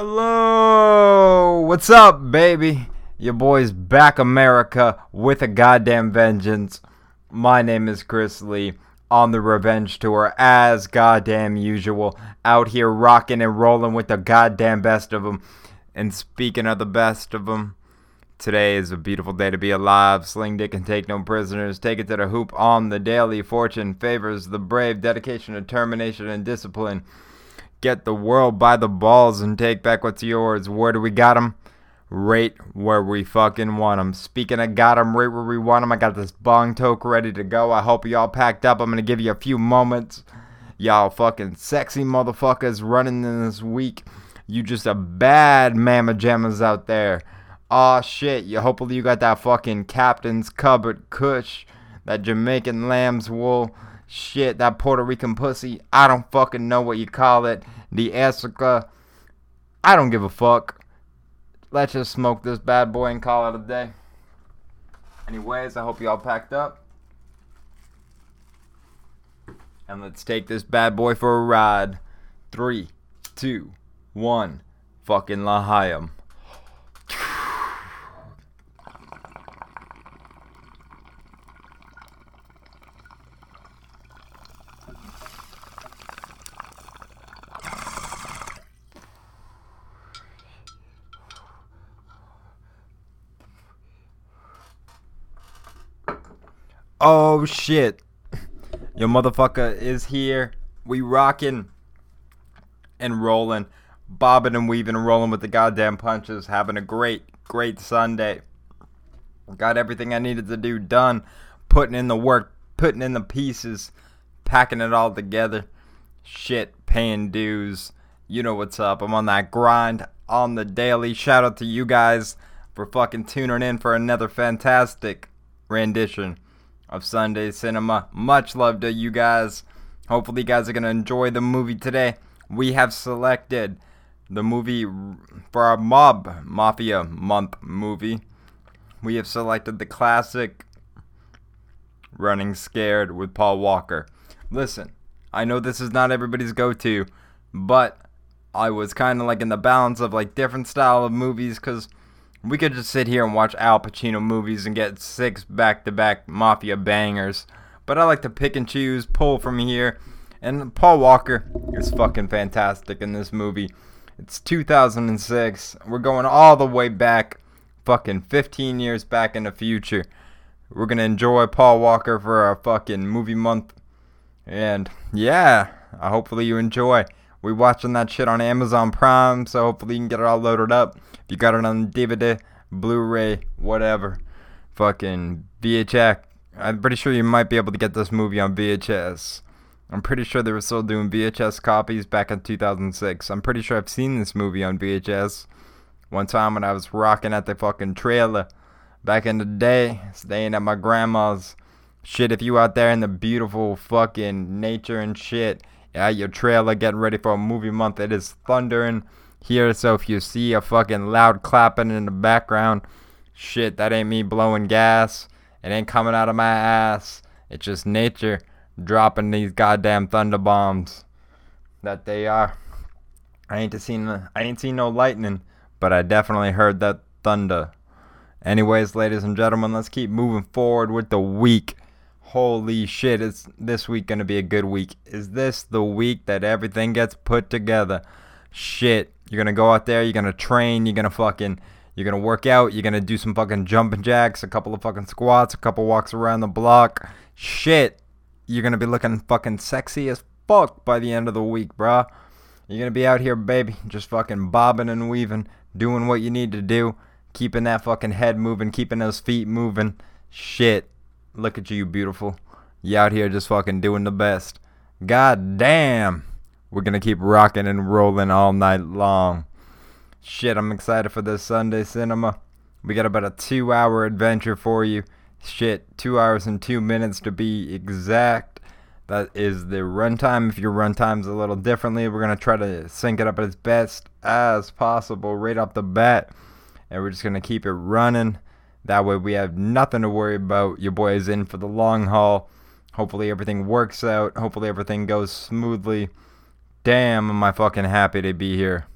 Hello, what's up, baby? Your boy's back, America, with a goddamn vengeance. My name is Chris Lee on the revenge tour, as goddamn usual. Out here rocking and rolling with the goddamn best of them. And speaking of the best of them, today is a beautiful day to be alive. Sling dick and take no prisoners. Take it to the hoop on the daily. Fortune favors the brave. Dedication, determination, and discipline. Get the world by the balls and take back what's yours. Where do we got 'em? Right where we fucking want 'em. Speaking of got 'em, right where we want 'em, I got this bong toke ready to go. I hope y'all packed up. I'm gonna give you a few moments. Y'all fucking sexy motherfuckers running in this week. You just a bad mama jammas out there. Aw shit, you hopefully you got that fucking captain's cupboard kush, that Jamaican lamb's wool, shit, that Puerto Rican pussy. I don't fucking know what you call it. The Essica. I don't give a fuck. Let's just smoke this bad boy and call it a day. Anyways, I hope y'all packed up. And let's take this bad boy for a ride. Three, two, one. Fucking Lahayim. Oh shit. Your motherfucker is here. We rocking and rolling, bobbing and weaving and rolling with the goddamn punches, having a great, great Sunday. Got everything I needed to do done, putting in the work, putting in the pieces, packing it all together. Shit, paying dues. You know what's up. I'm on that grind on the daily. Shout out to you guys for fucking tuning in for another fantastic rendition of Sunday cinema. Much love to you guys. Hopefully, you guys are going to enjoy the movie today. We have selected the movie for our Mob Mafia Month movie. We have selected the classic Running Scared with Paul Walker. Listen, I know this is not everybody's go to, but I was kind of like in the balance of like different style of movies because we could just sit here and watch Al Pacino movies and get six back to back mafia bangers. But I like to pick and choose, pull from here. And Paul Walker is fucking fantastic in this movie. It's 2006. We're going all the way back, fucking 15 years back in the future. We're gonna enjoy Paul Walker for our fucking movie month. And yeah, hopefully you enjoy. We watching that shit on Amazon Prime, so hopefully you can get it all loaded up. If you got it on DVD, Blu-ray, whatever, fucking VHS. I'm pretty sure you might be able to get this movie on VHS. I'm pretty sure they were still doing VHS copies back in 2006. I'm pretty sure I've seen this movie on VHS one time when I was rocking at the fucking trailer back in the day, staying at my grandma's. Shit, if you out there in the beautiful fucking nature and shit, at your trailer getting ready for a movie month, it is thundering here. So if you see a fucking loud clapping in the background, shit, that ain't me blowing gas. It ain't coming out of my ass. It's just nature dropping these goddamn thunder bombs that they are. I ain't seen I ain't seen no lightning, but I definitely heard that thunder. Anyways, ladies and gentlemen, let's keep moving forward with the week. Holy shit, is this week gonna be a good week? Is this the week that everything gets put together? Shit, you're gonna go out there, you're gonna train, you're gonna fucking, you're gonna work out, you're gonna do some fucking jumping jacks, a couple of fucking squats, a couple walks around the block. Shit, you're gonna be looking fucking sexy as fuck by the end of the week, bruh. You're gonna be out here, baby, just fucking bobbing and weaving, doing what you need to do, keeping that fucking head moving, keeping those feet moving. Shit. Look at you, beautiful. You out here just fucking doing the best. God damn. We're gonna keep rocking and rolling all night long. Shit, I'm excited for this Sunday cinema. We got about a two hour adventure for you. Shit, two hours and two minutes to be exact. That is the runtime. If your runtime's a little differently, we're gonna try to sync it up as best as possible right off the bat. And we're just gonna keep it running. That way we have nothing to worry about. Your boy is in for the long haul. Hopefully everything works out. Hopefully everything goes smoothly. Damn, am I fucking happy to be here.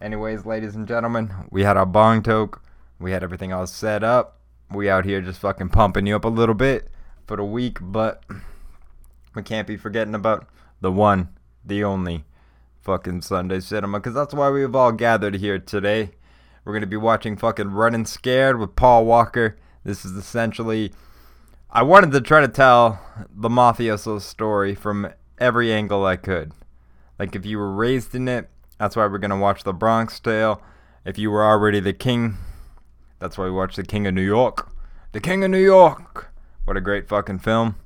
Anyways, ladies and gentlemen, we had our bong toke. We had everything all set up. We out here just fucking pumping you up a little bit for the week, but we can't be forgetting about the one, the only fucking Sunday cinema, because that's why we've all gathered here today. We're going to be watching fucking Running Scared with Paul Walker. This is essentially. I wanted to try to tell the mafioso story from every angle I could. Like, if you were raised in it, that's why we're going to watch The Bronx Tale. If you were already the king, that's why we watch The King of New York. The King of New York! What a great fucking film.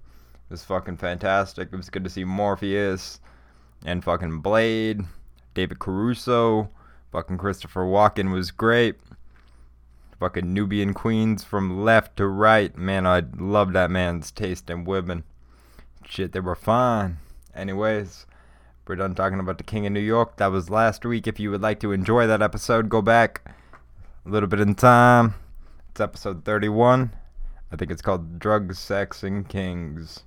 It was fucking fantastic. It was good to see Morpheus and fucking Blade, David Caruso, fucking Christopher Walken was great. Fucking Nubian queens from left to right. Man, I love that man's taste in women. Shit, they were fine. Anyways, we're done talking about the King of New York. That was last week. If you would like to enjoy that episode, go back a little bit in time. It's episode 31. I think it's called Drugs, Sex, and Kings.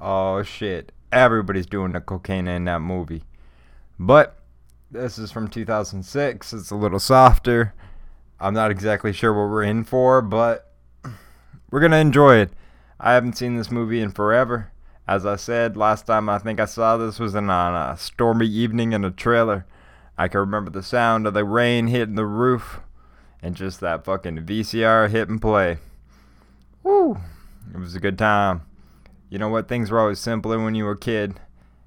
Oh shit. Everybody's doing the cocaine in that movie. But this is from 2006. It's a little softer. I'm not exactly sure what we're in for, but we're going to enjoy it. I haven't seen this movie in forever. As I said last time, I think I saw this was in, on a stormy evening in a trailer. I can remember the sound of the rain hitting the roof and just that fucking VCR hit and play. Woo! It was a good time. You know what? Things were always simpler when you were a kid.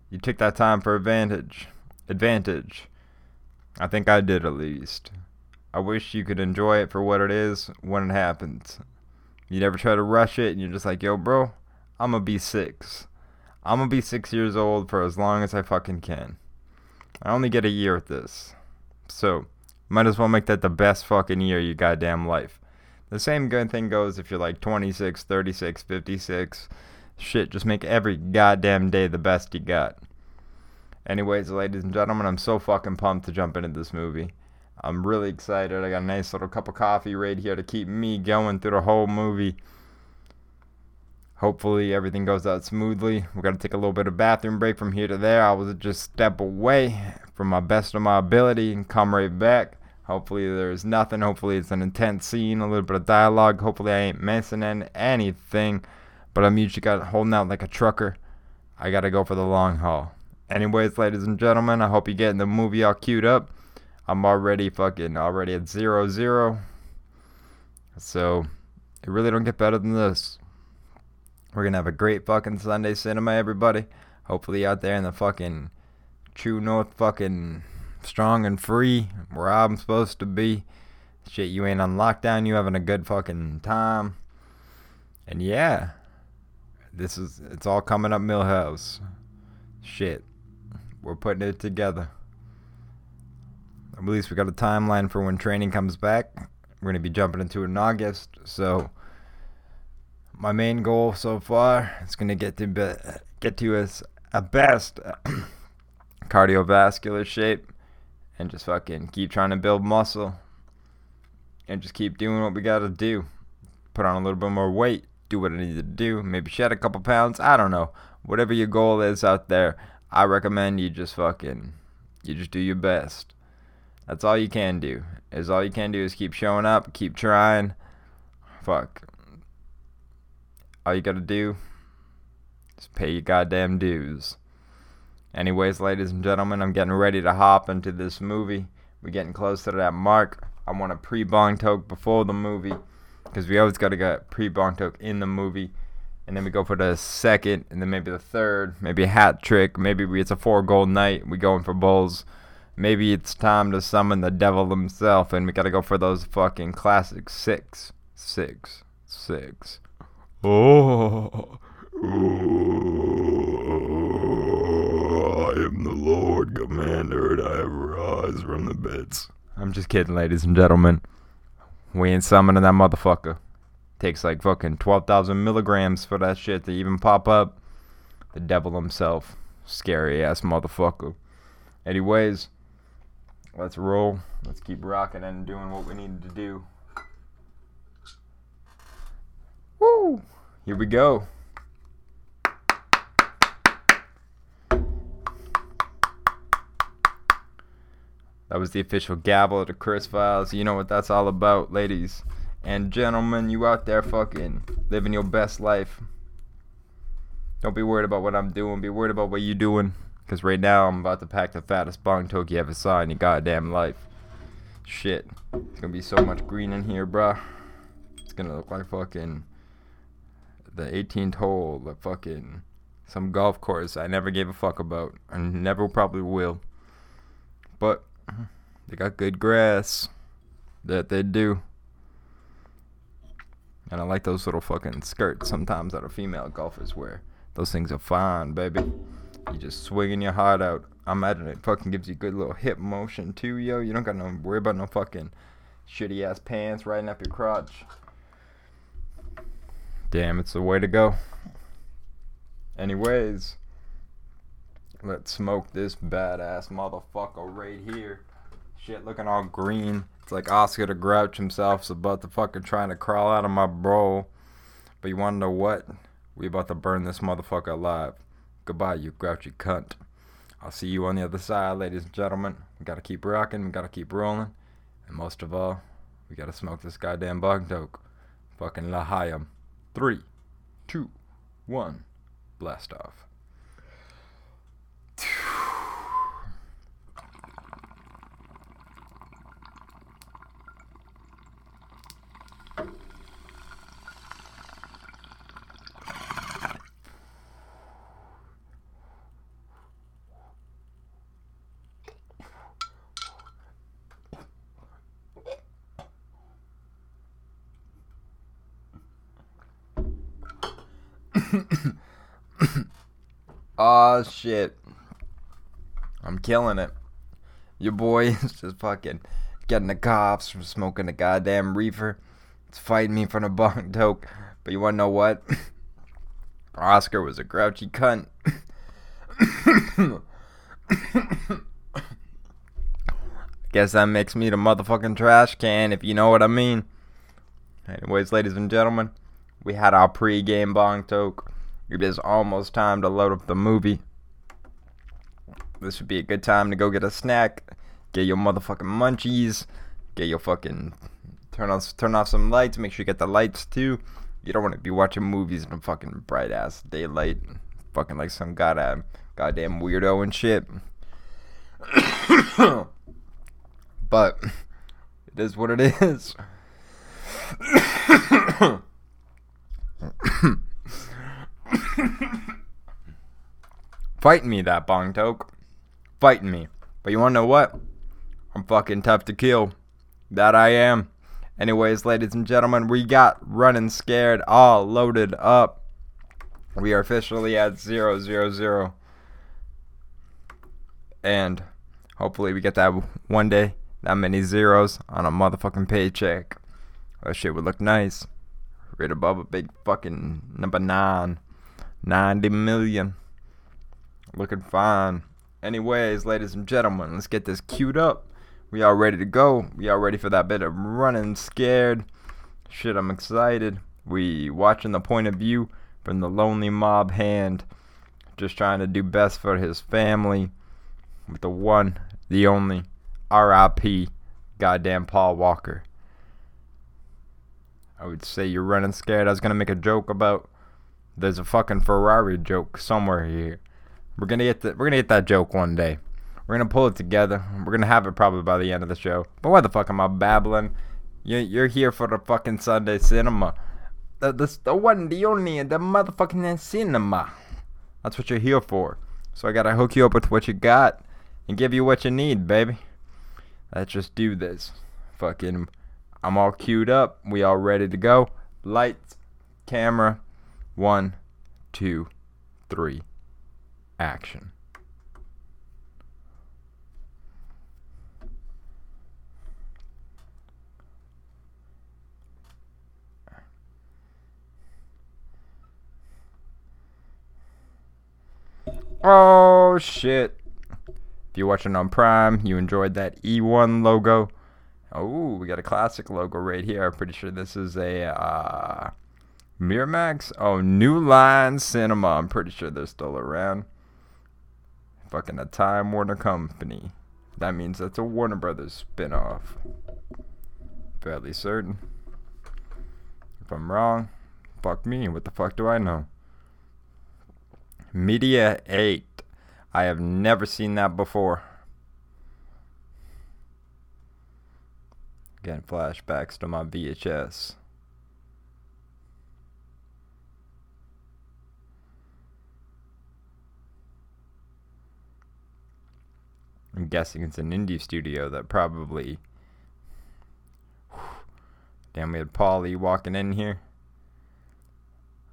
You took that time for advantage. Advantage. I think I did at least. I wish you could enjoy it for what it is when it happens. You never try to rush it and you're just like, yo, bro, I'm gonna be six. I'm gonna be six years old for as long as I fucking can. I only get a year at this. So, might as well make that the best fucking year of your goddamn life. The same good thing goes if you're like 26, 36, 56. Shit, just make every goddamn day the best you got. Anyways, ladies and gentlemen, I'm so fucking pumped to jump into this movie. I'm really excited. I got a nice little cup of coffee right here to keep me going through the whole movie. Hopefully everything goes out smoothly. We're gonna take a little bit of bathroom break from here to there. I will just step away from my best of my ability and come right back. Hopefully there's nothing. Hopefully it's an intense scene, a little bit of dialogue. Hopefully I ain't missing anything. But I'm usually got holding out like a trucker. I gotta go for the long haul. Anyways, ladies and gentlemen, I hope you're getting the movie all queued up. I'm already fucking already at zero zero. So it really don't get better than this. We're gonna have a great fucking Sunday cinema, everybody. Hopefully out there in the fucking true north fucking strong and free where I'm supposed to be. Shit, you ain't on lockdown, you having a good fucking time. And yeah. This is it's all coming up Milhouse. Shit. We're putting it together. At least we got a timeline for when training comes back. We're gonna be jumping into it in August, so my main goal so far is going to get to be, get to as a best cardiovascular shape and just fucking keep trying to build muscle and just keep doing what we got to do. Put on a little bit more weight, do what I need to do, maybe shed a couple pounds, I don't know. Whatever your goal is out there, I recommend you just fucking you just do your best. That's all you can do. Is all you can do is keep showing up, keep trying. Fuck all you gotta do is pay your goddamn dues. Anyways, ladies and gentlemen, I'm getting ready to hop into this movie. We're getting close to that mark. I want a pre bong toke before the movie because we always got to get pre bong toke in the movie. And then we go for the second, and then maybe the third, maybe a hat trick. Maybe it's a four goal night. We going for bulls. Maybe it's time to summon the devil himself, and we got to go for those fucking classic six, six, six. Oh, oh, I am the Lord Commander and I rise from the beds. I'm just kidding, ladies and gentlemen. We ain't summoning that motherfucker. Takes like fucking 12,000 milligrams for that shit to even pop up. The devil himself. Scary ass motherfucker. Anyways, let's roll. Let's keep rocking and doing what we need to do. Woo! Here we go. That was the official gavel of the Chris Files. You know what that's all about, ladies and gentlemen. You out there fucking living your best life. Don't be worried about what I'm doing. Be worried about what you're doing. Because right now I'm about to pack the fattest bong toke you ever saw in your goddamn life. Shit. It's gonna be so much green in here, bruh. It's gonna look like fucking the 18th hole, the fucking some golf course I never gave a fuck about and never probably will. But they got good grass that they do. And I like those little fucking skirts sometimes that a female golfers wear. Those things are fine, baby. You just swinging your heart out. I imagine it fucking gives you good little hip motion too, yo. You don't got no worry about no fucking shitty ass pants riding up your crotch. Damn, it's the way to go. Anyways, let's smoke this badass motherfucker right here. Shit looking all green. It's like Oscar the Grouch himself's about to fucking trying to crawl out of my bro. But you wanna know what? We about to burn this motherfucker alive. Goodbye, you grouchy cunt. I'll see you on the other side, ladies and gentlemen. We gotta keep rocking, we gotta keep rolling. And most of all, we gotta smoke this goddamn bug doke. Fucking Lahayam. Three, two, one, blast off. Oh shit. I'm killing it. Your boy is just fucking getting the coughs from smoking the goddamn reefer. It's fighting me from the bong toke. But you wanna know what? Oscar was a grouchy cunt. Guess that makes me the motherfucking trash can, if you know what I mean. Anyways, ladies and gentlemen, we had our pre-game bong toke. It is almost time to load up the movie. This would be a good time to go get a snack, get your motherfucking munchies, get your fucking turn off turn off some lights. Make sure you get the lights too. You don't want to be watching movies in a fucking bright ass daylight, fucking like some goddamn uh, goddamn weirdo and shit. but it is what it is. Fighting me, that bong toke. Fighting me. But you wanna know what? I'm fucking tough to kill. That I am. Anyways, ladies and gentlemen, we got running scared all loaded up. We are officially at zero zero zero. And hopefully we get that one day, that many zeros on a motherfucking paycheck. That shit would look nice. Right above a big fucking number nine. 90 million. Looking fine. Anyways, ladies and gentlemen, let's get this queued up. We are ready to go. We are ready for that bit of running scared. Shit, I'm excited. We watching the point of view from the lonely mob hand. Just trying to do best for his family. With the one, the only, R.I.P. Goddamn Paul Walker. I would say you're running scared. I was gonna make a joke about there's a fucking Ferrari joke somewhere here. We're gonna get the, we're gonna get that joke one day. We're gonna pull it together. We're gonna have it probably by the end of the show. But why the fuck am I babbling? You're, you're here for the fucking Sunday cinema. The, the, the one, the only, the motherfucking cinema. That's what you're here for. So I gotta hook you up with what you got and give you what you need, baby. Let's just do this. Fucking, I'm all queued up. We all ready to go. Lights, camera, one, two, three, action. Oh shit. If you're watching on Prime, you enjoyed that E1 logo. Oh, we got a classic logo right here. I'm pretty sure this is a uh, Miramax? Oh, New Line Cinema. I'm pretty sure they're still around. Fucking a Time Warner Company. That means that's a Warner Brothers spinoff. Fairly certain. If I'm wrong, fuck me. What the fuck do I know? Media 8. I have never seen that before. Again, flashbacks to my VHS. I'm guessing it's an indie studio that probably. Damn, we had Paulie walking in here.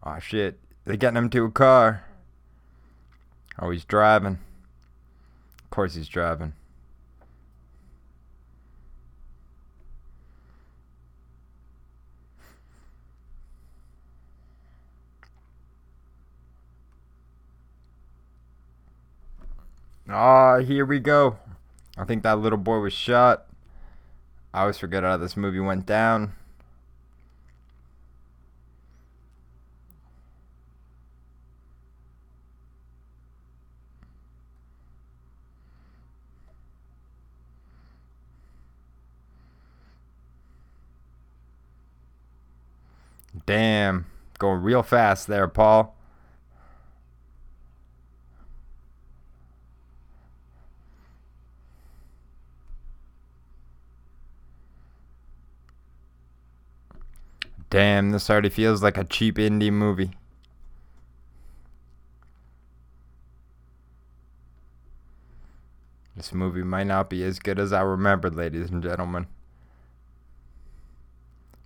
Aw, oh, shit. They're getting him to a car. Oh, he's driving. Of course he's driving. Ah, here we go. I think that little boy was shot. I always forget how this movie went down. Damn. Going real fast there, Paul. Damn, this already feels like a cheap indie movie. This movie might not be as good as I remembered, ladies and gentlemen.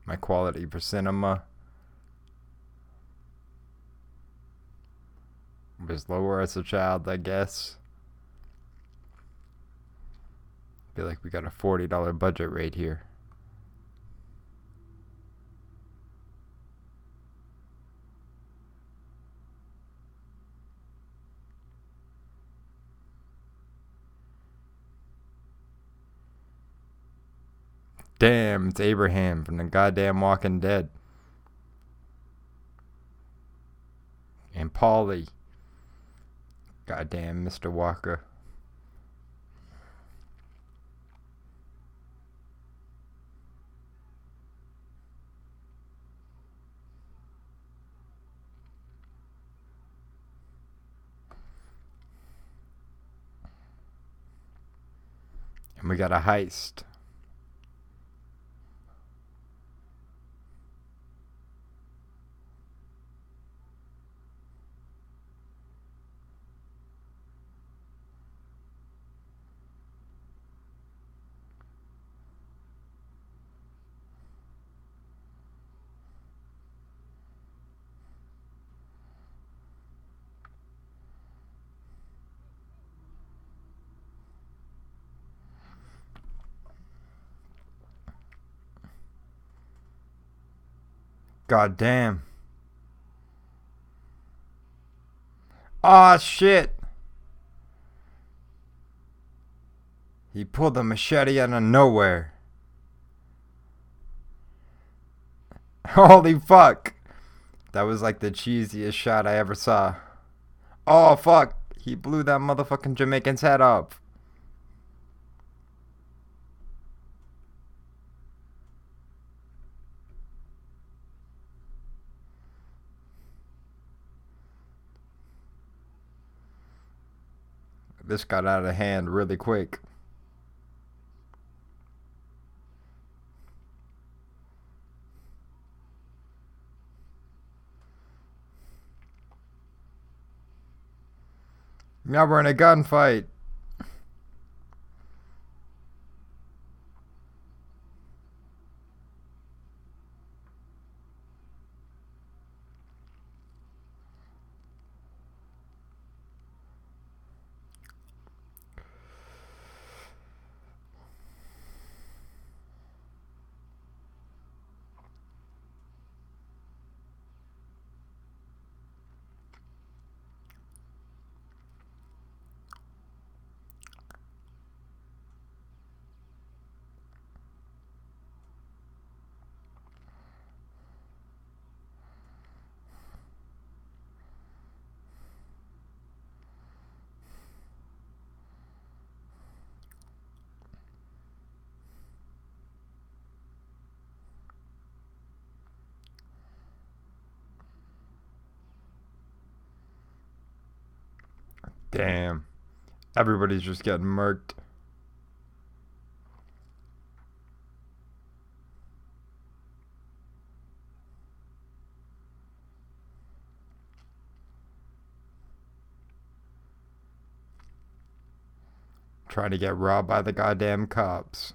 My quality for cinema was lower as a child, I guess. Feel like we got a $40 budget rate here. Damn, it's Abraham from the goddamn Walking Dead. And Paulie. Goddamn, Mr. Walker. And we got a heist. God damn. Ah, shit. He pulled the machete out of nowhere. Holy fuck. That was like the cheesiest shot I ever saw. Oh, fuck. He blew that motherfucking Jamaican's head off. This got out of hand really quick. Now we're in a gunfight. Everybody's just getting murked. Trying to get robbed by the goddamn cops.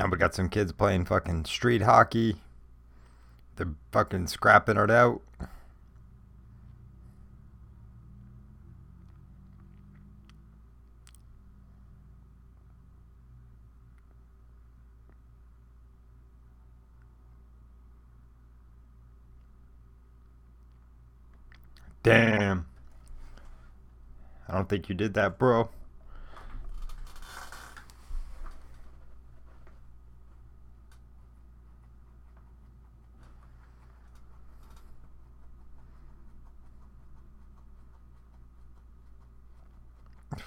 Now we got some kids playing fucking street hockey. They're fucking scrapping it out. Damn. I don't think you did that, bro.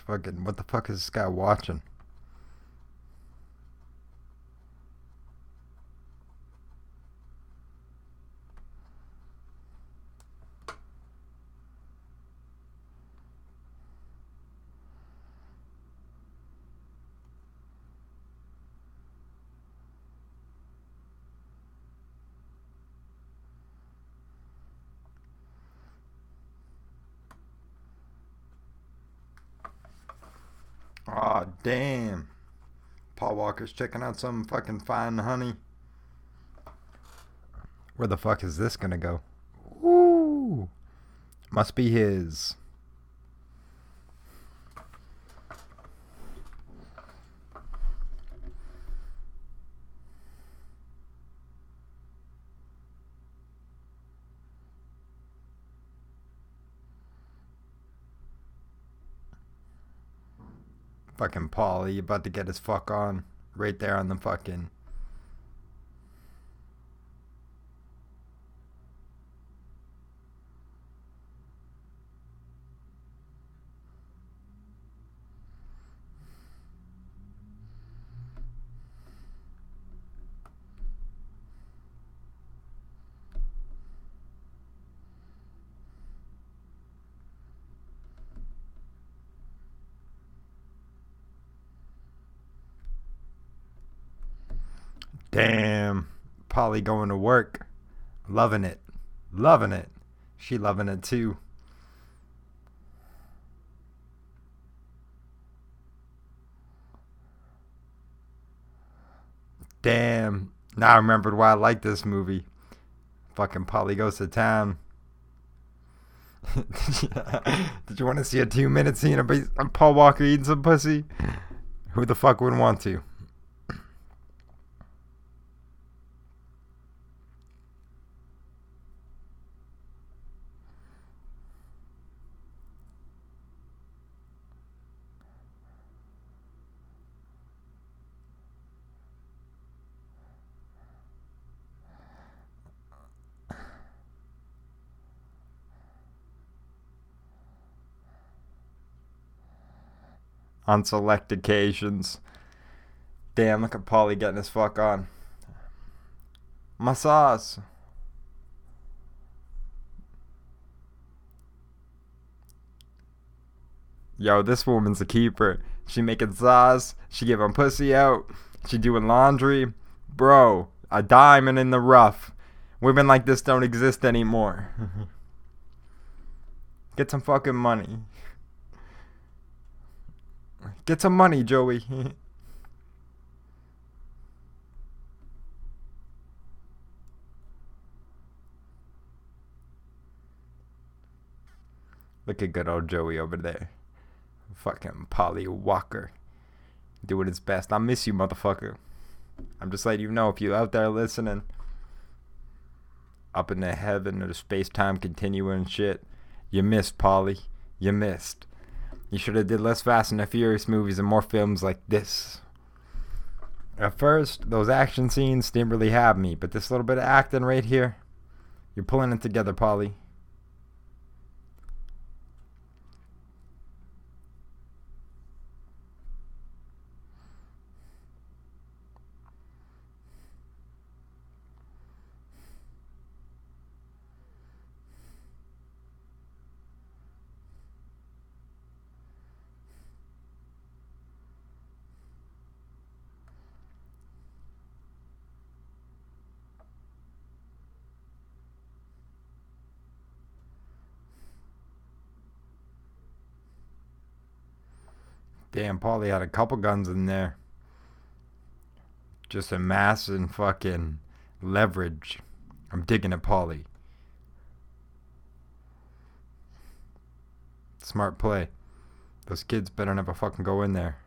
Fucking, what the fuck is this guy watching? Aw, oh, damn. Paul Walker's checking out some fucking fine honey. Where the fuck is this gonna go? Ooh. Must be his. Fucking Paulie about to get his fuck on right there on the fucking. Damn. Paulie going to work. Loving it. Loving it. She loving it too. Damn. Now I remembered why I like this movie. Fucking Paulie goes to town. Did you want to see a two minute scene of Paul Walker eating some pussy? Who the fuck wouldn't want to? On select occasions. Damn, look at Paulie getting his fuck on. Sauce. Yo, this woman's a keeper. She making sauce. She giving pussy out. She doing laundry. Bro, a diamond in the rough. Women like this don't exist anymore. Get some fucking money. Get some money, Joey. Look at good old Joey over there. Fucking Paulie Walker. Doing his best. I miss you, motherfucker. I'm just letting you know if you out there listening. Up in the heaven of the space time continuum shit. You missed, Paulie. You missed. You should have did less Fast and the Furious movies and more films like this. At first, those action scenes didn't really have me, but this little bit of acting right here, you're pulling it together, Paulie. Damn, Paulie had a couple guns in there. Just amassing fucking leverage. I'm digging at Paulie. Smart play. Those kids better never fucking go in there.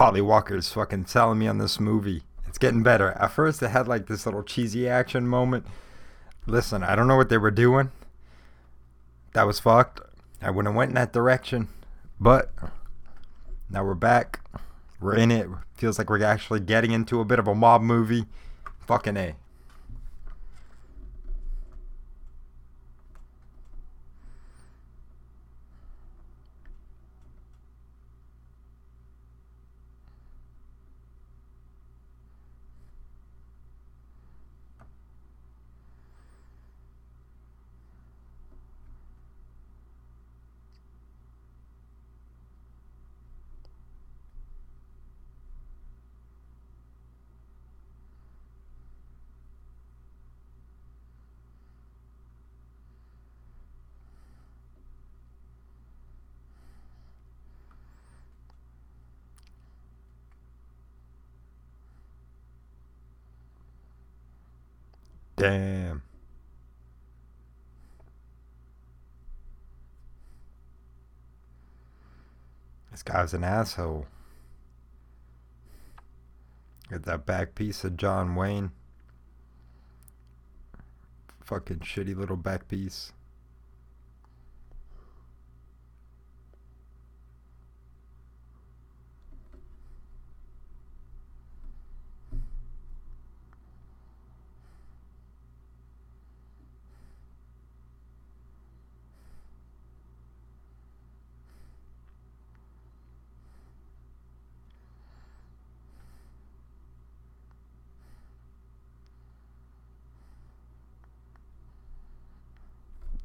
Paulie Walker's fucking selling me on this movie. It's getting better. At first, it had like this little cheesy action moment. Listen, I don't know what they were doing. That was fucked. I wouldn't have went in that direction. But now we're back. We're in it. Feels like we're actually getting into a bit of a mob movie. Fucking A. Damn. This guy's an asshole. Get that back piece of John Wayne. Fucking shitty little back piece.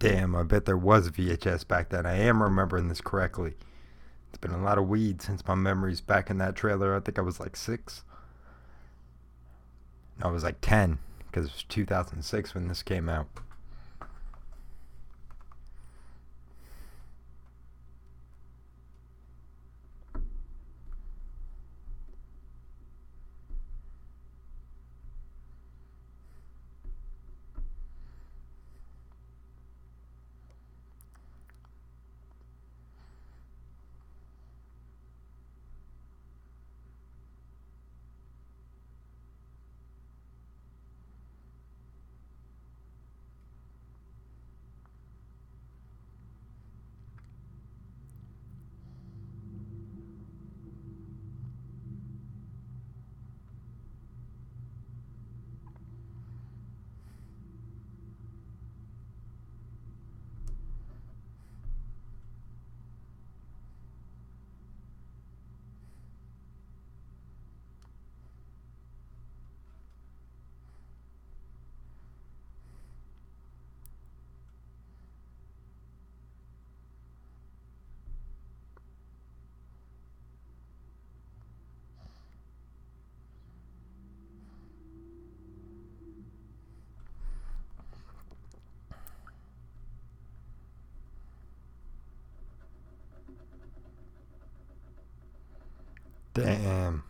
Damn, I bet there was VHS back then. I am remembering this correctly. It's been a lot of weed since my memories back in that trailer. I think I was like six. No, I was like 10 because it was 2006 when this came out. Damn.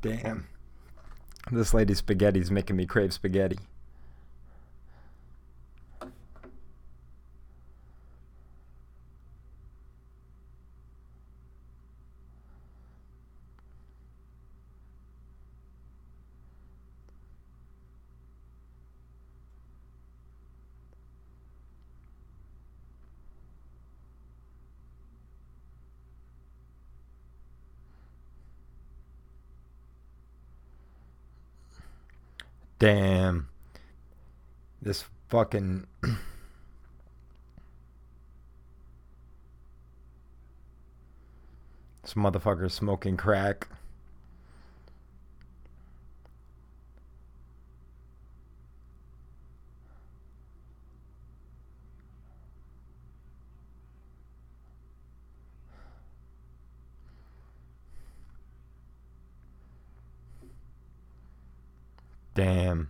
Damn. This lady's spaghetti's making me crave spaghetti. Damn. This fucking. this motherfucker smoking crack. Damn.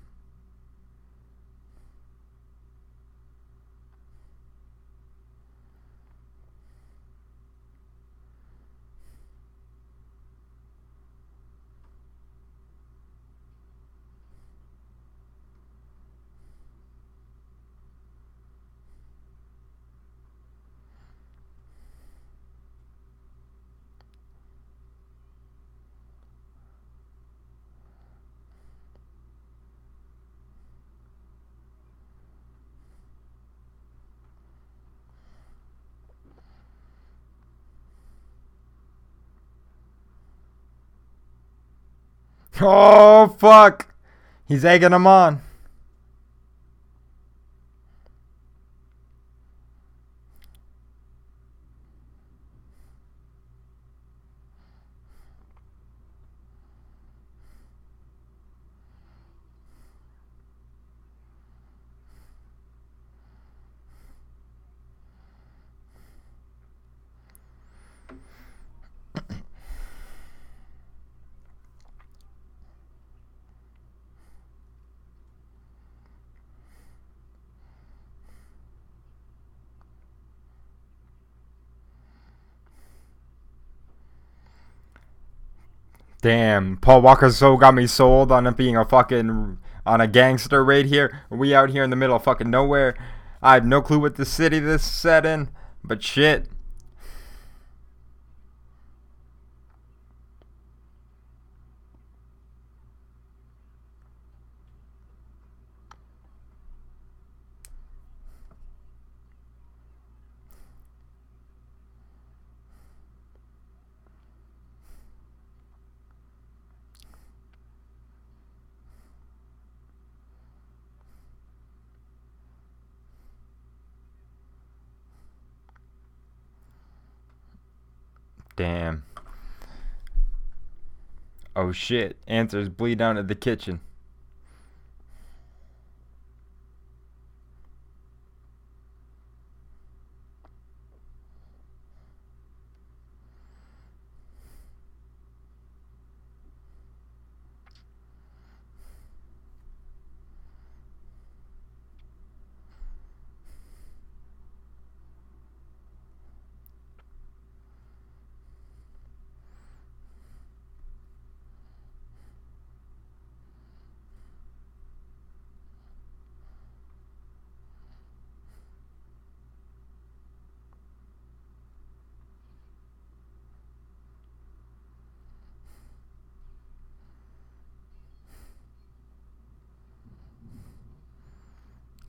Oh, fuck. He's egging him on. Damn, Paul Walker so got me sold on it being a fucking on a gangster raid here. We out here in the middle of fucking nowhere. I have no clue what the city this is set in, but shit. Damn. Oh shit. Answers bleed down to the kitchen.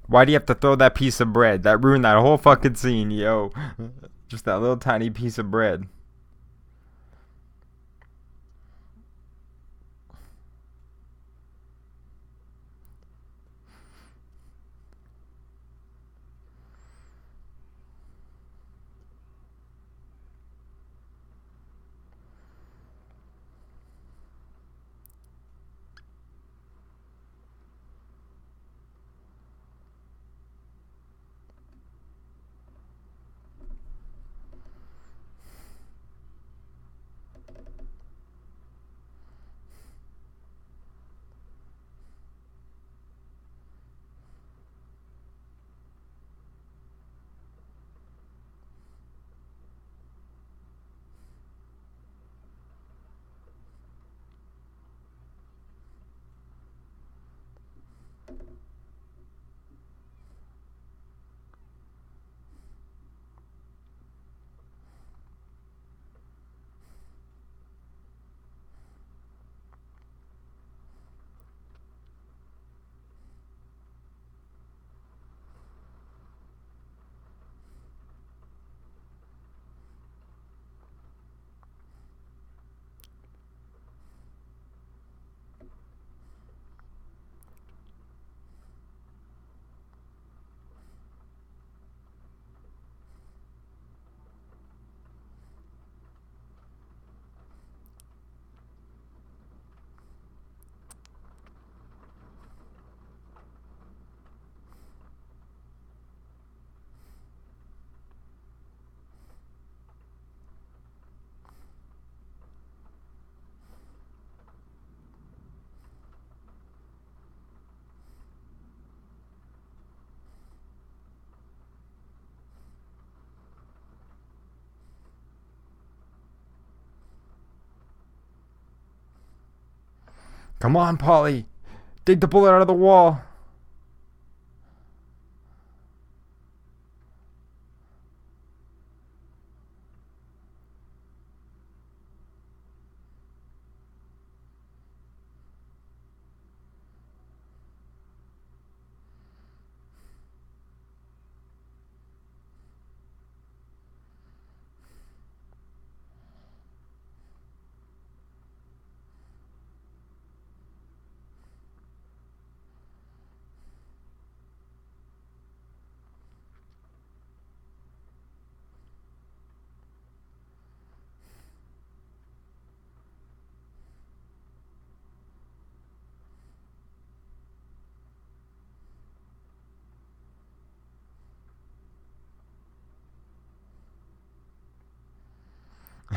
Why do you have to throw that piece of bread? That ruined that whole fucking scene, yo. Just that little tiny piece of bread. Come on, Paulie. Dig the bullet out of the wall.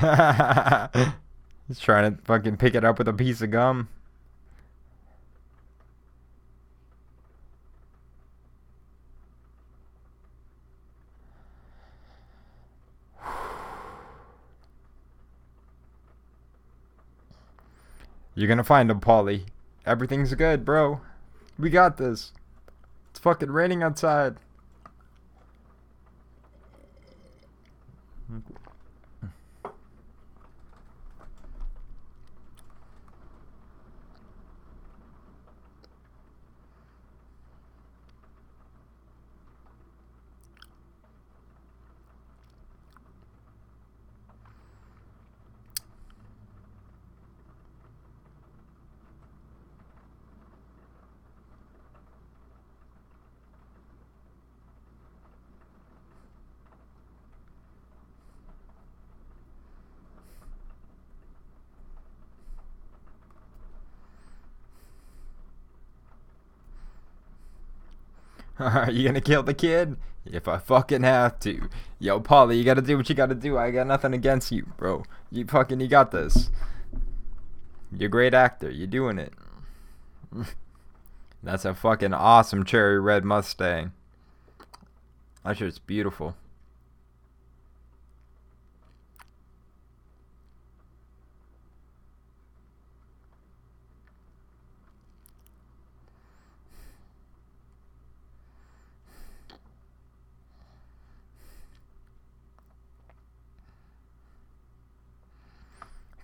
He's trying to fucking pick it up with a piece of gum. You're gonna find him, Paulie. Everything's good, bro. We got this. It's fucking raining outside. Are you gonna kill the kid? If I fucking have to. Yo, Paulie, you gotta do what you gotta do. I got nothing against you, bro. You fucking, you got this. You're a great actor. You're doing it. That's a fucking awesome cherry red Mustang. That shit's beautiful.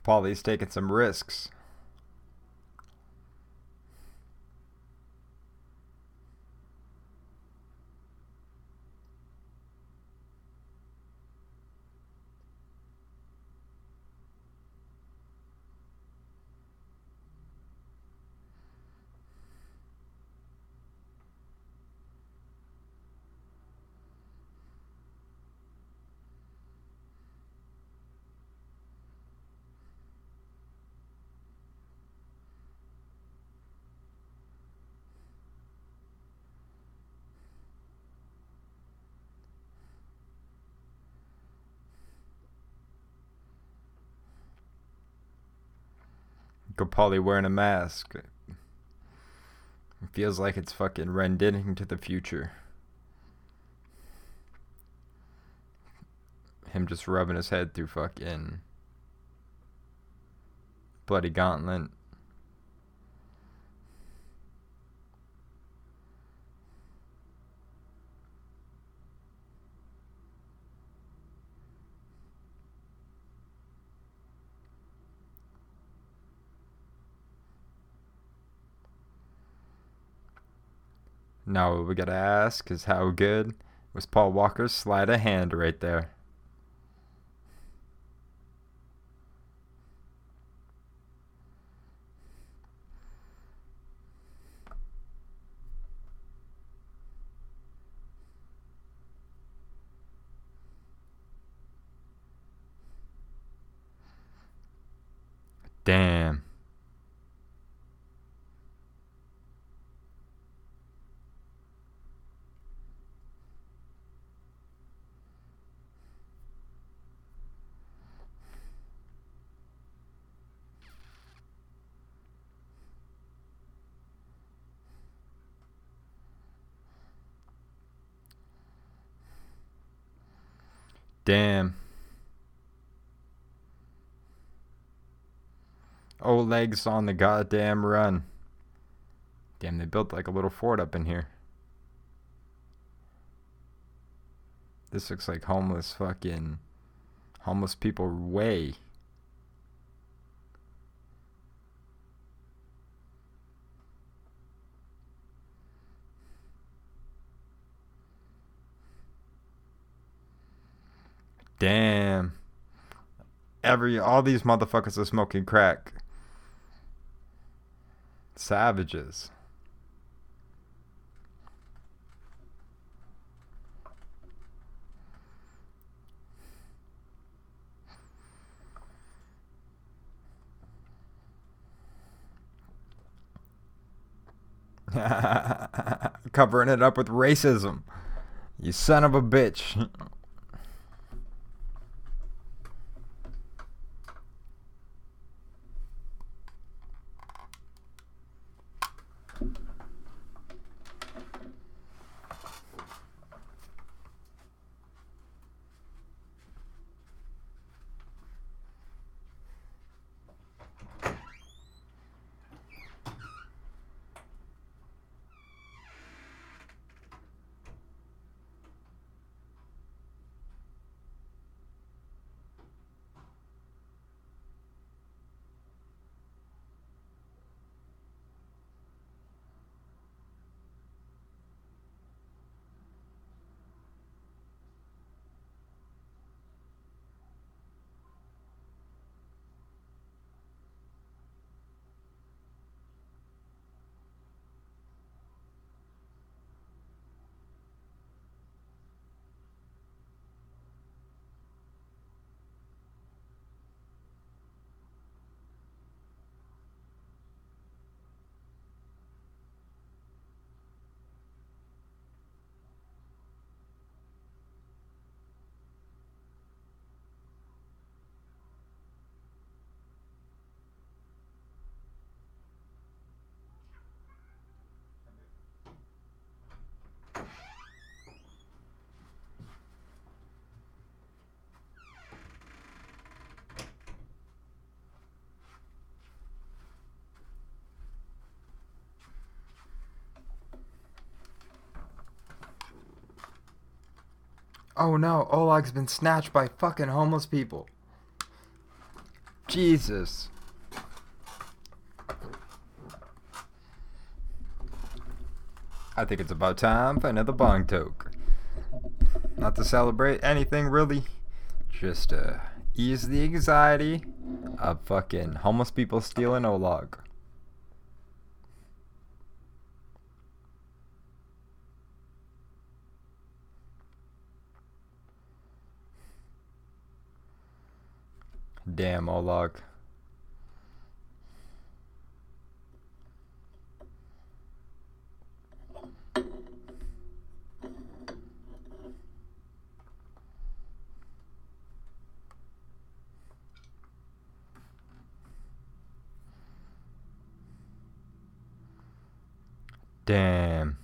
Paulie's taking some risks. Capaldi wearing a mask. It feels like it's fucking rending to the future. Him just rubbing his head through fucking bloody gauntlet. Now what we gotta ask is how good was Paul Walker's sleight of hand right there? Damn. Damn. Oh, Oleg's on the goddamn run. Damn, they built like a little fort up in here. This looks like homeless fucking homeless people way. Damn. Every all these motherfuckers are smoking crack. Savages. Covering it up with racism. You son of a bitch. Oh no, Oleg's been snatched by fucking homeless people. Jesus. I think it's about time for another bong toke. Not to celebrate anything really, just to ease the anxiety of fucking homeless people stealing Oleg. Damn, Oleg. Damn.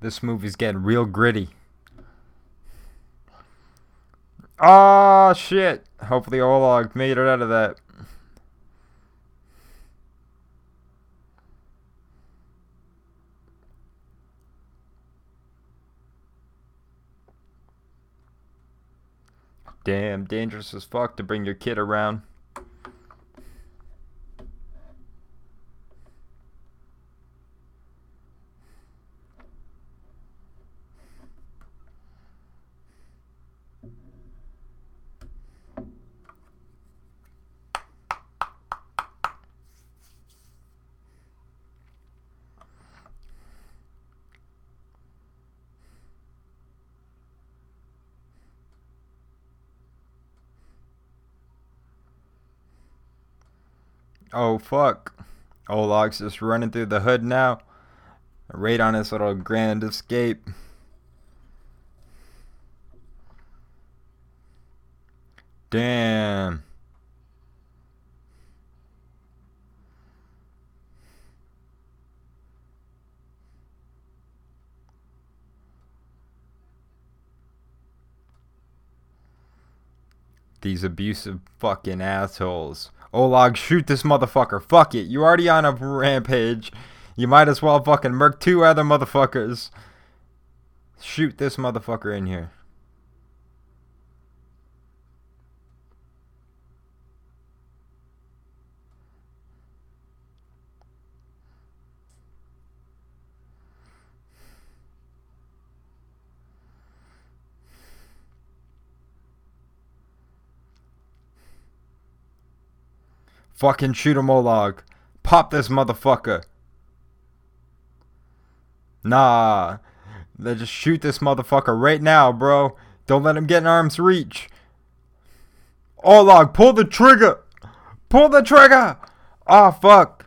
This movie's getting real gritty. Oh shit! Hopefully Oleg made it out of that. Damn, dangerous as fuck to bring your kid around. Oh fuck. Oleg's just running through the hood now. Right on his little grand escape. Damn. These abusive fucking assholes. Oleg, shoot this motherfucker. Fuck it. You already on a rampage. You might as well fucking murk two other motherfuckers. Shoot this motherfucker in here. Fucking shoot him, Oleg. Pop this motherfucker. Nah. Let's just shoot this motherfucker right now, bro. Don't let him get in arm's reach. Oh, Oleg, pull the trigger. Pull the trigger. Oh, fuck.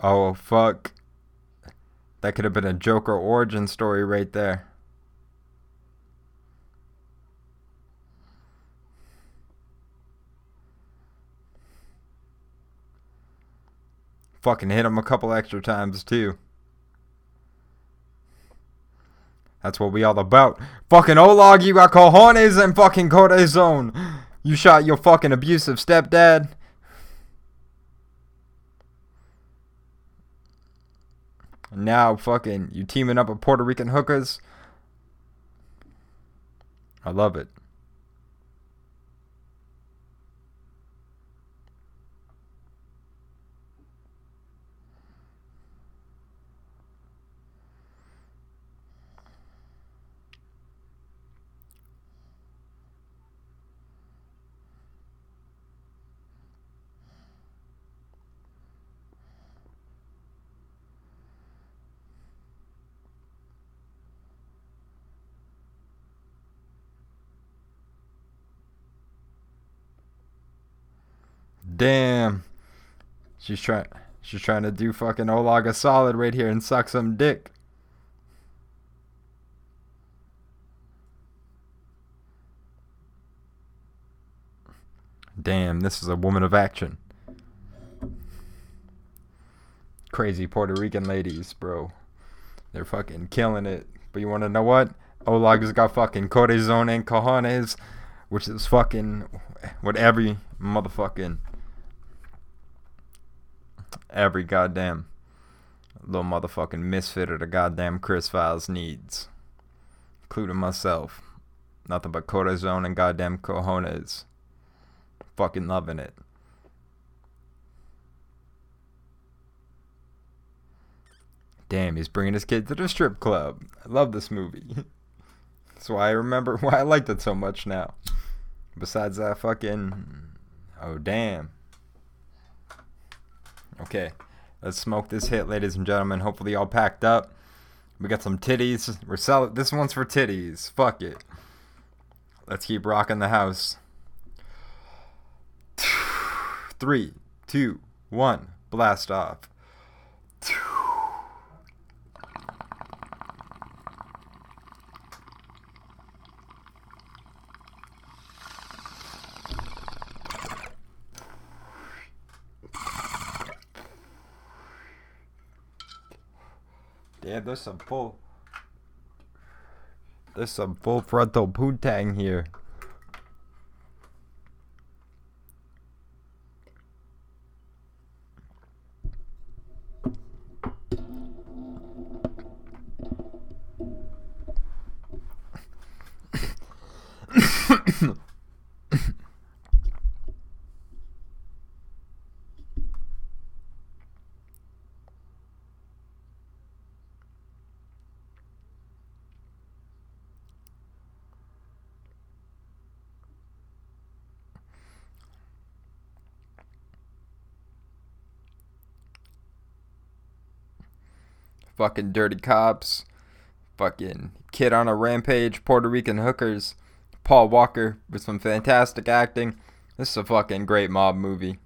Oh, fuck. That could have been a Joker origin story right there. Fucking hit him a couple extra times too. That's what we all about. Fucking Oleg, you got cojones and fucking corazon. You shot your fucking abusive stepdad. Now fucking you teaming up with Puerto Rican hookers. I love it. Damn. She's trying she's trying to do fucking Olaga solid right here and suck some dick. Damn, this is a woman of action. Crazy Puerto Rican ladies, bro. They're fucking killing it. But you wanna know what? Olaga's got fucking corazon and cojones, which is fucking what every motherfucking every goddamn little motherfucking misfit of the goddamn Chris Files needs, including myself. Nothing but corazon and goddamn cojones. Fucking loving it. Damn, he's bringing his kid to the strip club. I love this movie. That's why I remember why I liked it so much now. Besides that fucking. Oh, damn. Okay. Let's smoke this hit, ladies and gentlemen. Hopefully, all packed up. We got some titties. We're selling. This one's for titties. Fuck it. Let's keep rocking the house. Three, two, one. Blast off. Damn, there's some full. There's some full frontal poontang here. Fucking dirty cops, fucking kid on a rampage, Puerto Rican hookers, Paul Walker with some fantastic acting. This is a fucking great mob movie.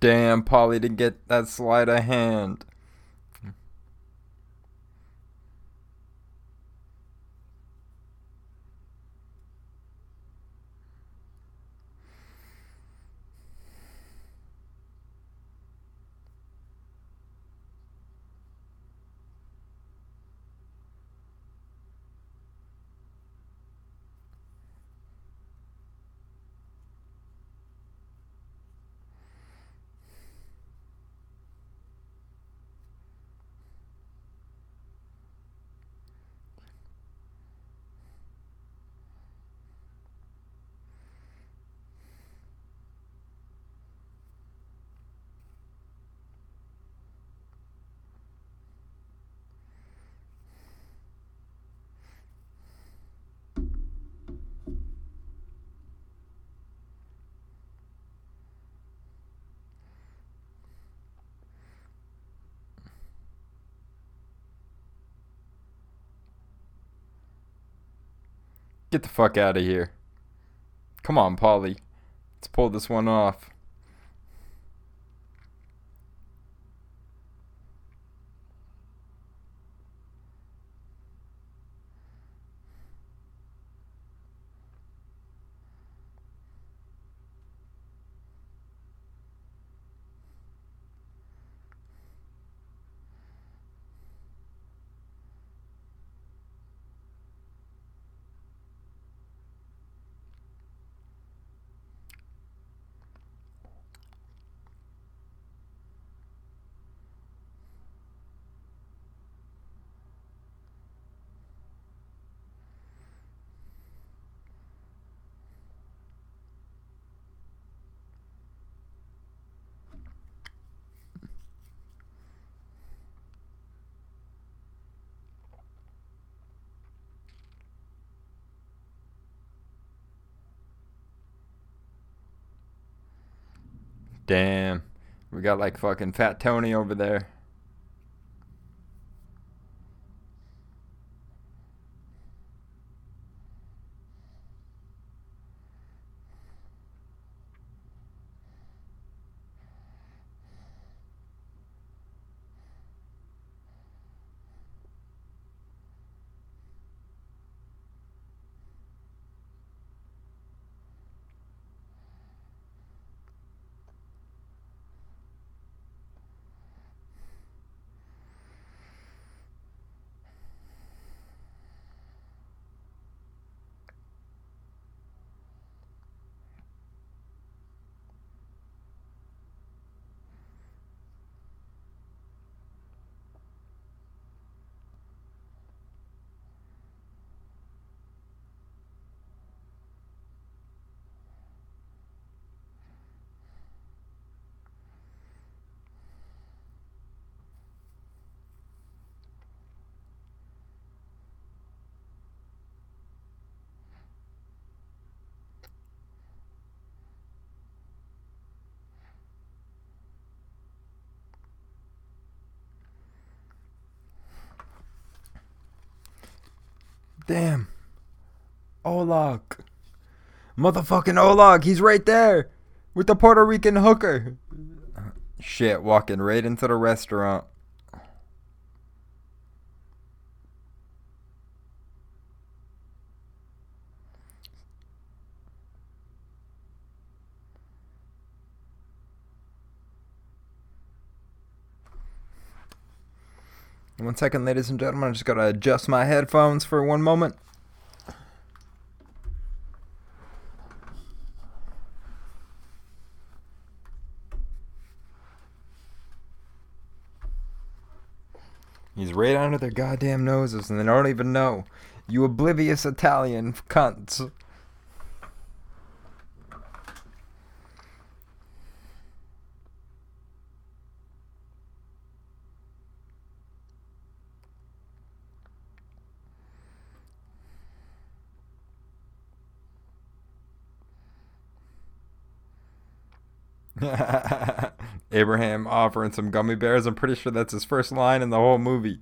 Damn, Paulie didn't get that sleight of hand. Get the fuck out of here. Come on, Paulie. Let's pull this one off. Damn. We got like fucking Fat Tony over there. Oleg. Motherfucking Oleg, he's right there with the Puerto Rican hooker. Shit, walking right into the restaurant. One second, ladies and gentlemen. I just gotta adjust my headphones for one moment. He's right under their goddamn noses and they don't even know. You oblivious Italian cunts. Abraham offering some gummy bears. I'm pretty sure that's his first line in the whole movie.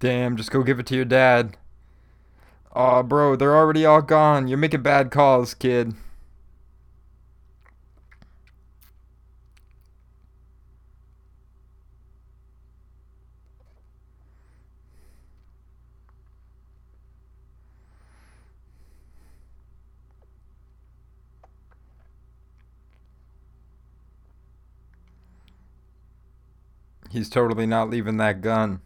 Damn, just go give it to your dad. Aw, oh, bro, they're already all gone. You're making bad calls, kid. He's totally not leaving that gun.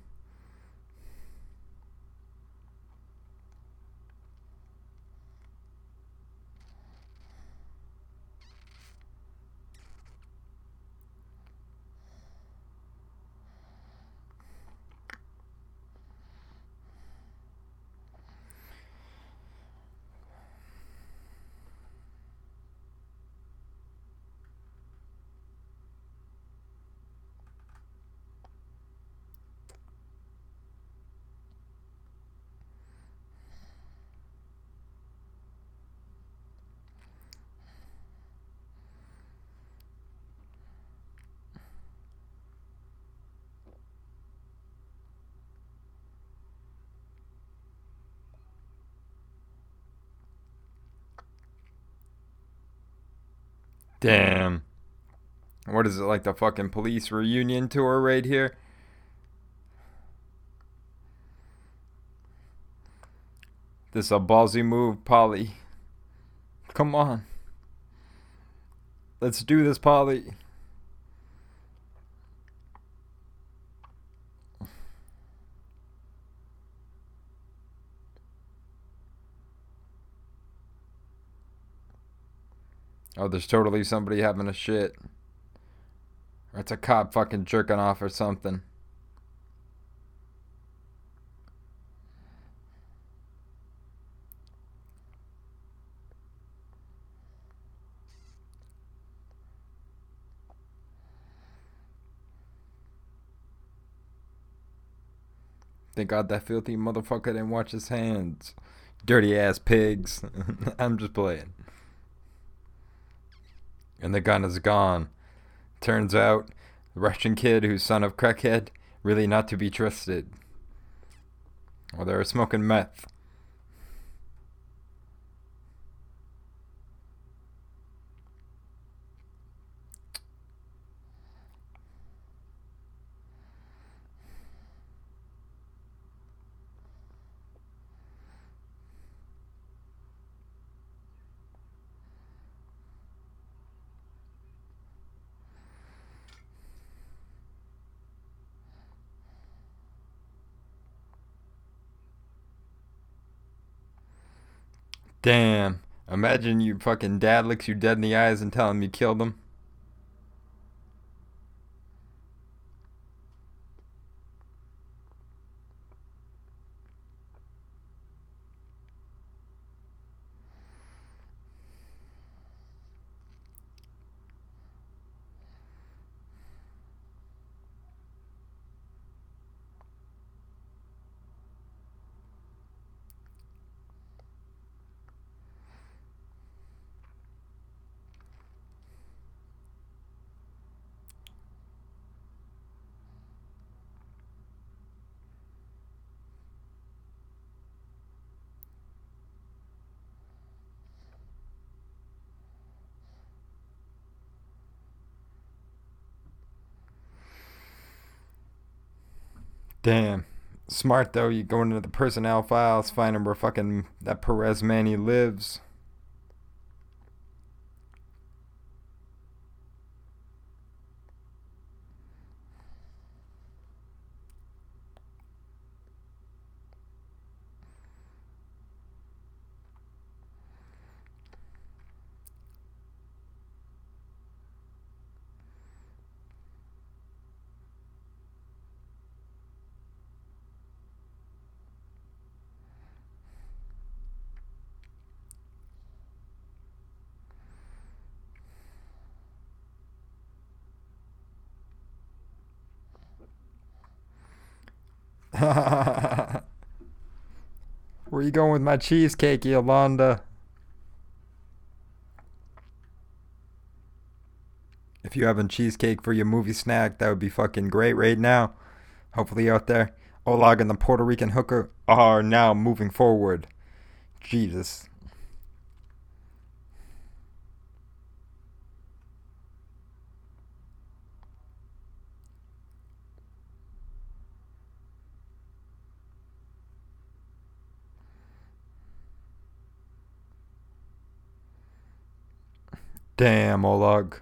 Damn. What is it like the fucking police reunion tour right here? This a ballsy move, Paulie. Come on. Let's do this, Paulie. Oh, there's totally somebody having a shit. Or it's a cop fucking jerking off or something. Thank God that filthy motherfucker didn't watch his hands. Dirty ass pigs. I'm just playing and the gun is gone. Turns out, the Russian kid who's son of crackhead, really not to be trusted. Well, they were smoking meth. Damn. Imagine your fucking dad looks you dead in the eyes and tell him you killed him. Damn. Smart though, you go into the personnel files, finding where fucking that Perez Manny lives. Where you going with my cheesecake, Yolanda? If you having cheesecake for your movie snack, that would be fucking great right now. Hopefully out there. Oleg and the Puerto Rican hooker are now moving forward. Jesus. Damn, Oleg.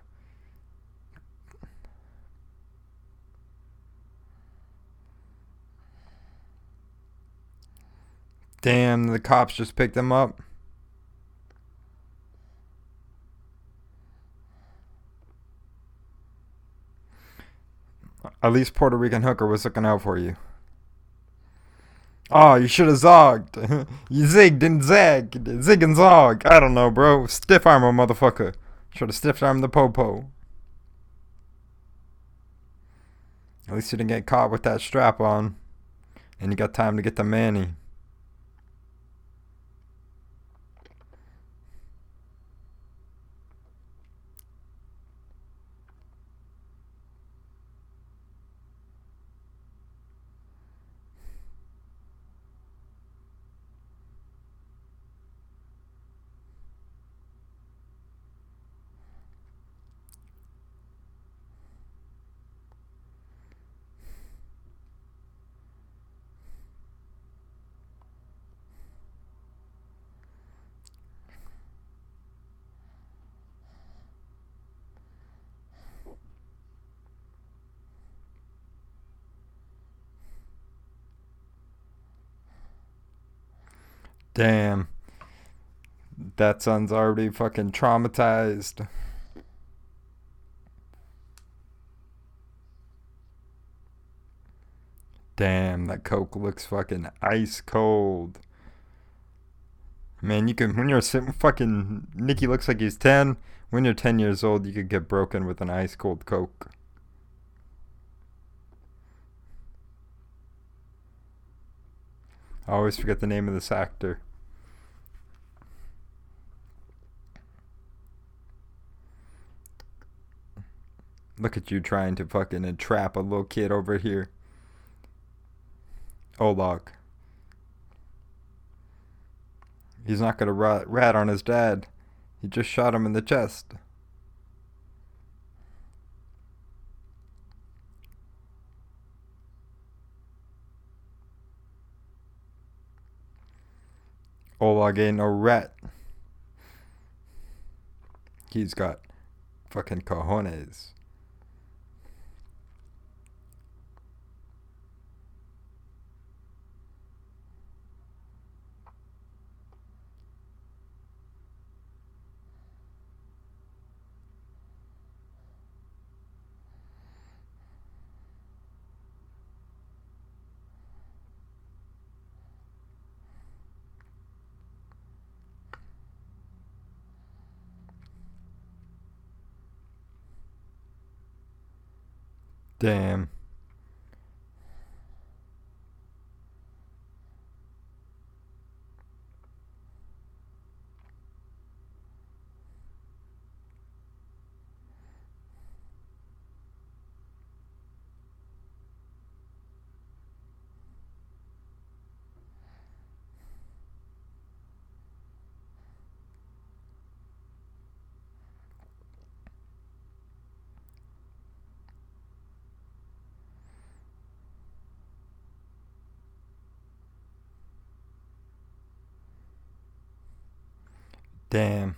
Damn, the cops just picked him up. At least Puerto Rican hooker was looking out for you. Oh, you should have zogged. you zigged and zagged. Zig and zog. I don't know, bro. Stiff arm a motherfucker. Should have stiff armed the popo. At least you didn't get caught with that strap on. And you got time to get the Manny. Damn. That son's already fucking traumatized. Damn, that coke looks fucking ice cold. Man, you can when you're fucking Nicky looks like he's 10. When you're 10 years old, you could get broken with an ice cold coke. I always forget the name of this actor. Look at you trying to fucking entrap a little kid over here. Oleg. He's not gonna rat, rat on his dad. He just shot him in the chest. Oleg ain't no rat. He's got fucking cojones. Damn. Damn.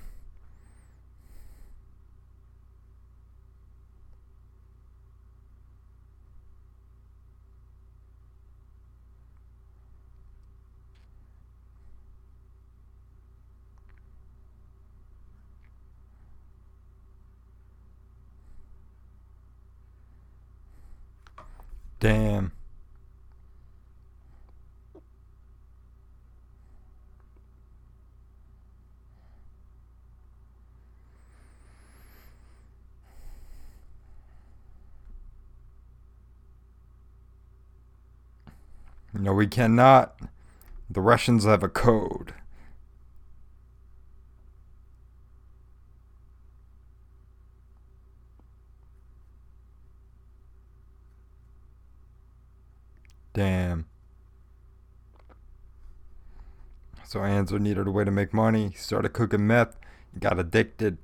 Damn. No, we cannot. The Russians have a code. Damn. So Anzor needed a way to make money. He started cooking meth. He got addicted.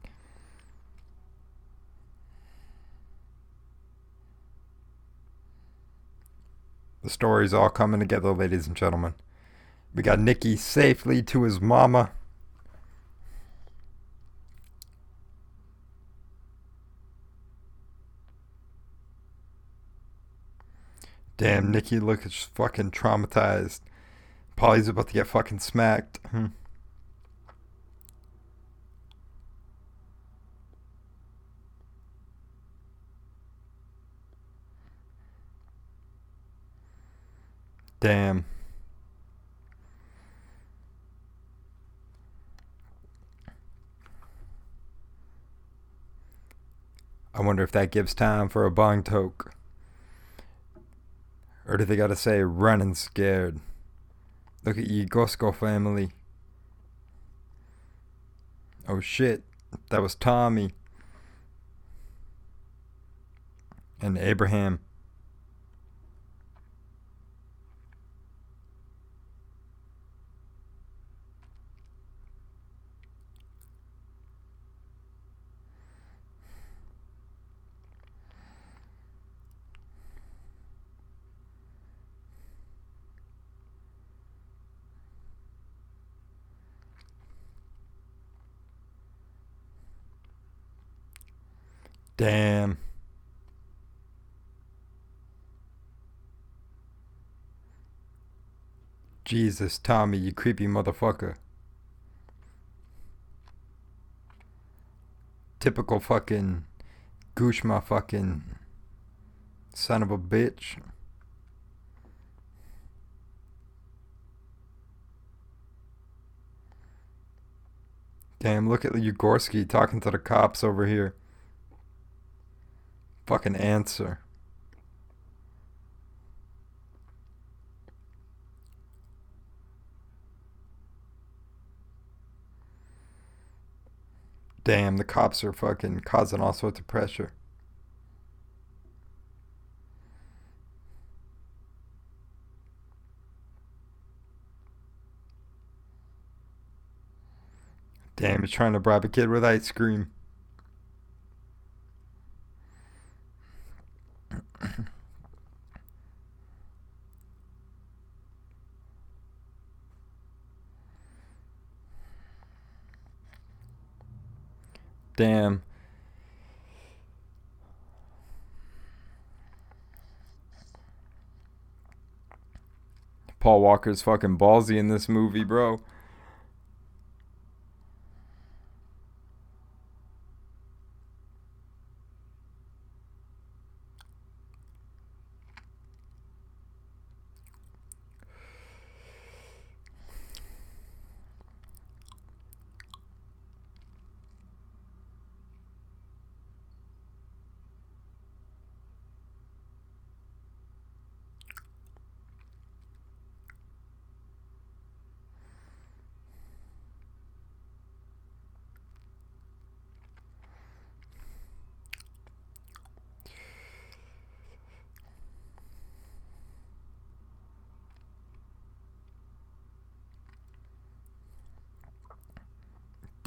The story's all coming together, ladies and gentlemen. We got Nicky safely to his mama. Damn, Nicky looks fucking traumatized. Paulie's about to get fucking smacked. Hmm. Damn. I wonder if that gives time for a bong toke. Or do they gotta say running scared? Look at you, Gosko family. Oh shit, that was Tommy. And Abraham. Damn. Jesus, Tommy, you creepy motherfucker. Typical fucking Gushma fucking son of a bitch. Damn, look at Yugorsky talking to the cops over here. Fucking Anzor. Damn, the cops are fucking causing all sorts of pressure. Damn, he's trying to bribe a kid with ice cream. Damn. Paul Walker's fucking ballsy in this movie, bro.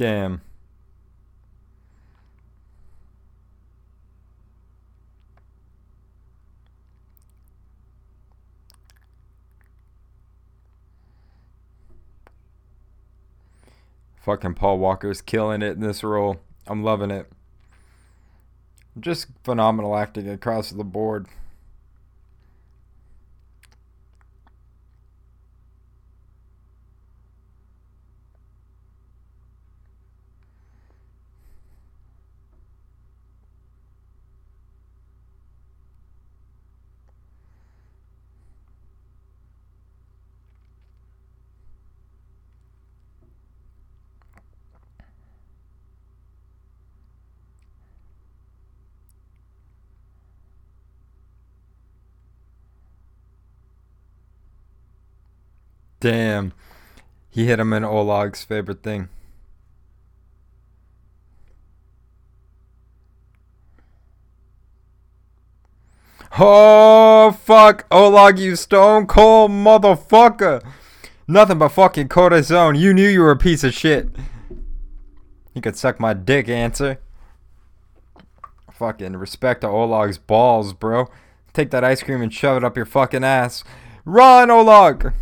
Damn. Fucking Paul Walker's killing it in this role. I'm loving it. Just phenomenal acting across the board. Damn. He hit him in Oleg's favorite thing. Oh, fuck. Oleg, you stone cold motherfucker. Nothing but fucking cortisone. You knew you were a piece of shit. You could suck my dick, Anzor. Fucking respect to Oleg's balls, bro. Take that ice cream and shove it up your fucking ass. Run, Oleg!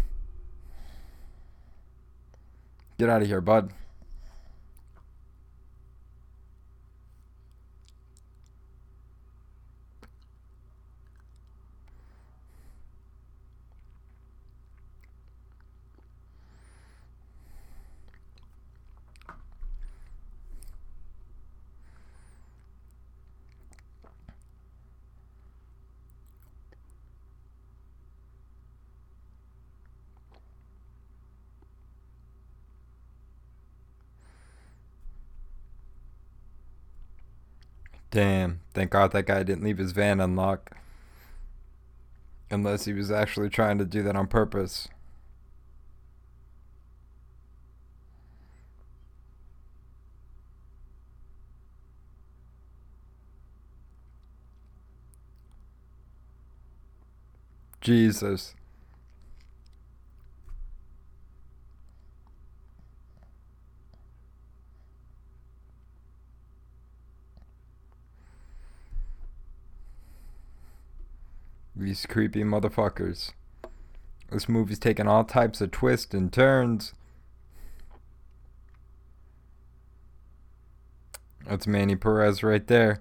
Get out of here, bud. Damn. Thank God that guy didn't leave his van unlocked. Unless he was actually trying to do that on purpose. Jesus. These creepy motherfuckers. This movie's taking all types of twists and turns. That's Manny Perez right there.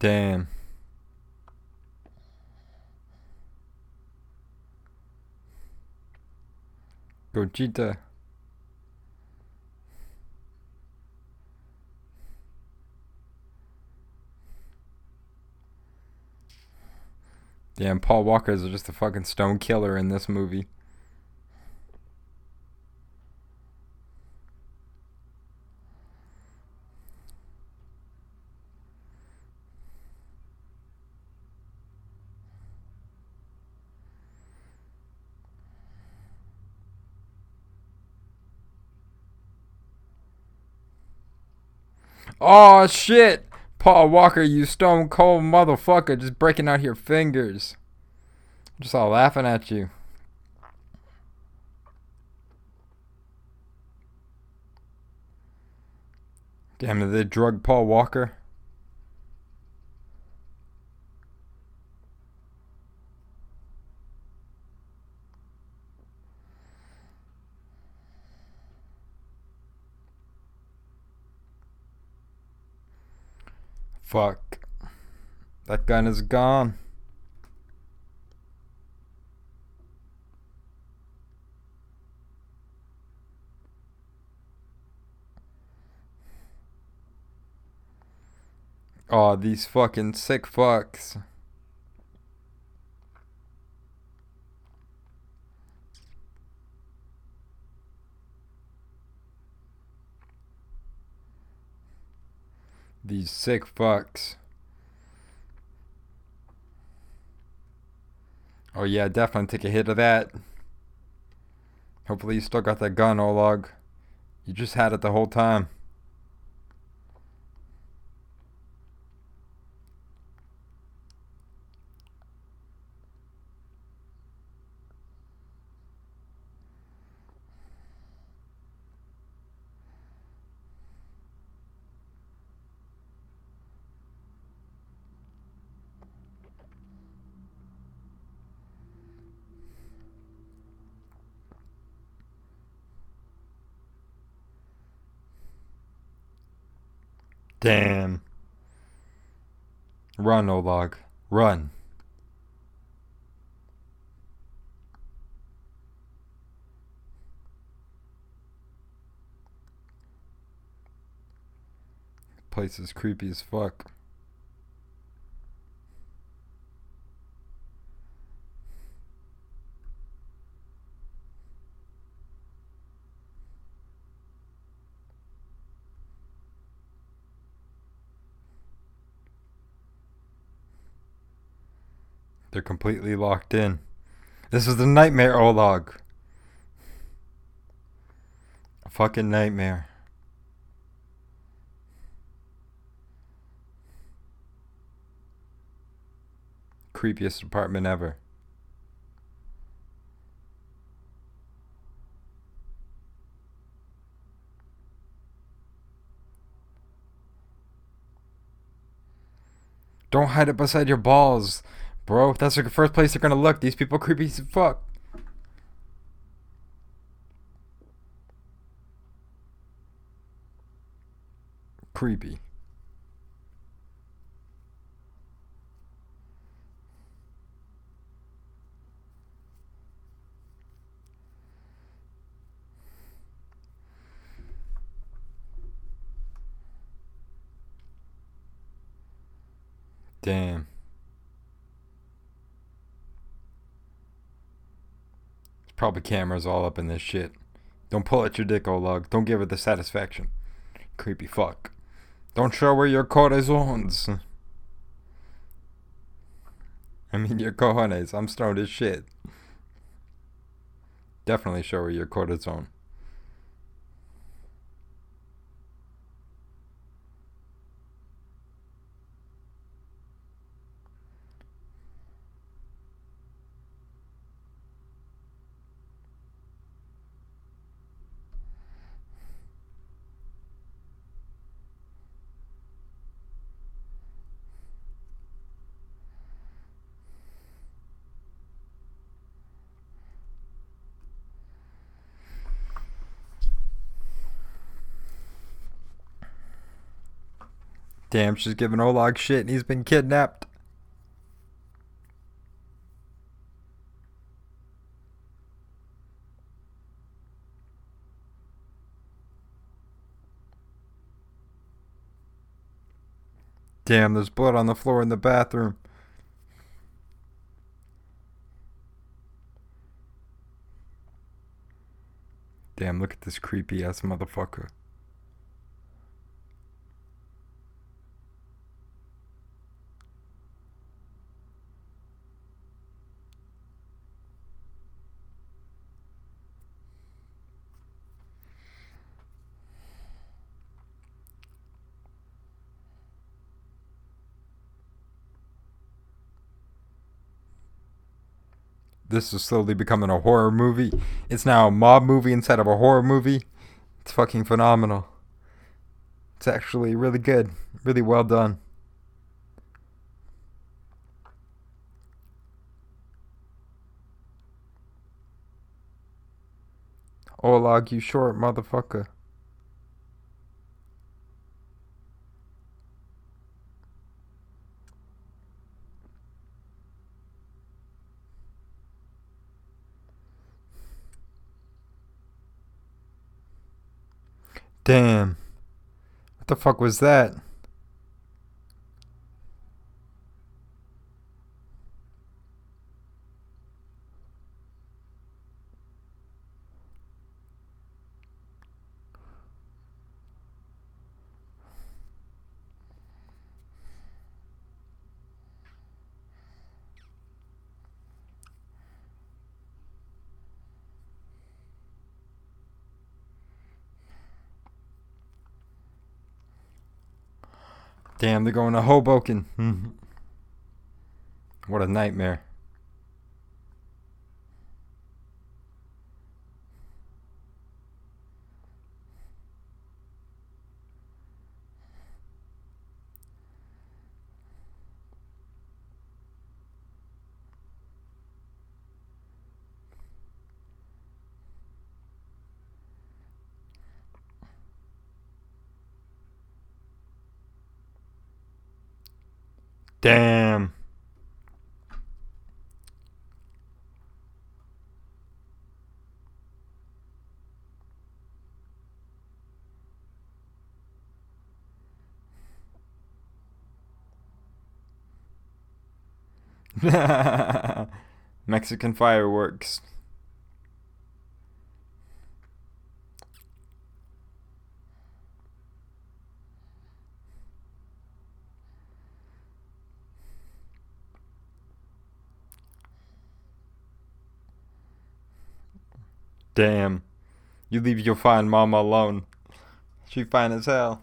Damn. Gogeta. Damn, Paul Walker is just a fucking stone killer in this movie. Oh shit! Paul Walker, you stone cold motherfucker, just breaking out your fingers. Just all laughing at you. Damn, did they drug Paul Walker? Fuck. That gun is gone. Oh, these fucking sick fucks. These sick fucks. Oh yeah, definitely take a hit of that. Hopefully you still got that gun, Oleg. You just had it the whole time. Damn. Run, Oleg. Run. Place is creepy as fuck. They're completely locked in. This is the nightmare, Oleg. A fucking nightmare. Creepiest apartment ever. Don't hide it beside your balls. Bro, that's the first place they're gonna look. These people creepy as fuck. Creepy. Damn. Probably cameras all up in this shit. Don't pull at your dick, Oleg. Don't give her the satisfaction. Creepy fuck. Don't show her your corazones. I mean, your cojones. I'm stoned as shit. Definitely show her your corazon. Damn, she's giving Oleg shit and he's been kidnapped. Damn, there's blood on the floor in the bathroom. Damn, look at this creepy ass motherfucker. This is slowly becoming a horror movie. It's now a mob movie instead of a horror movie. It's fucking phenomenal. It's actually really good. Really well done. Oleg, you short motherfucker. Damn. What the fuck was that? Damn, they're going to Hoboken. what a nightmare. Damn. Mexican fireworks. Damn. You leave your fine mama alone. She fine as hell.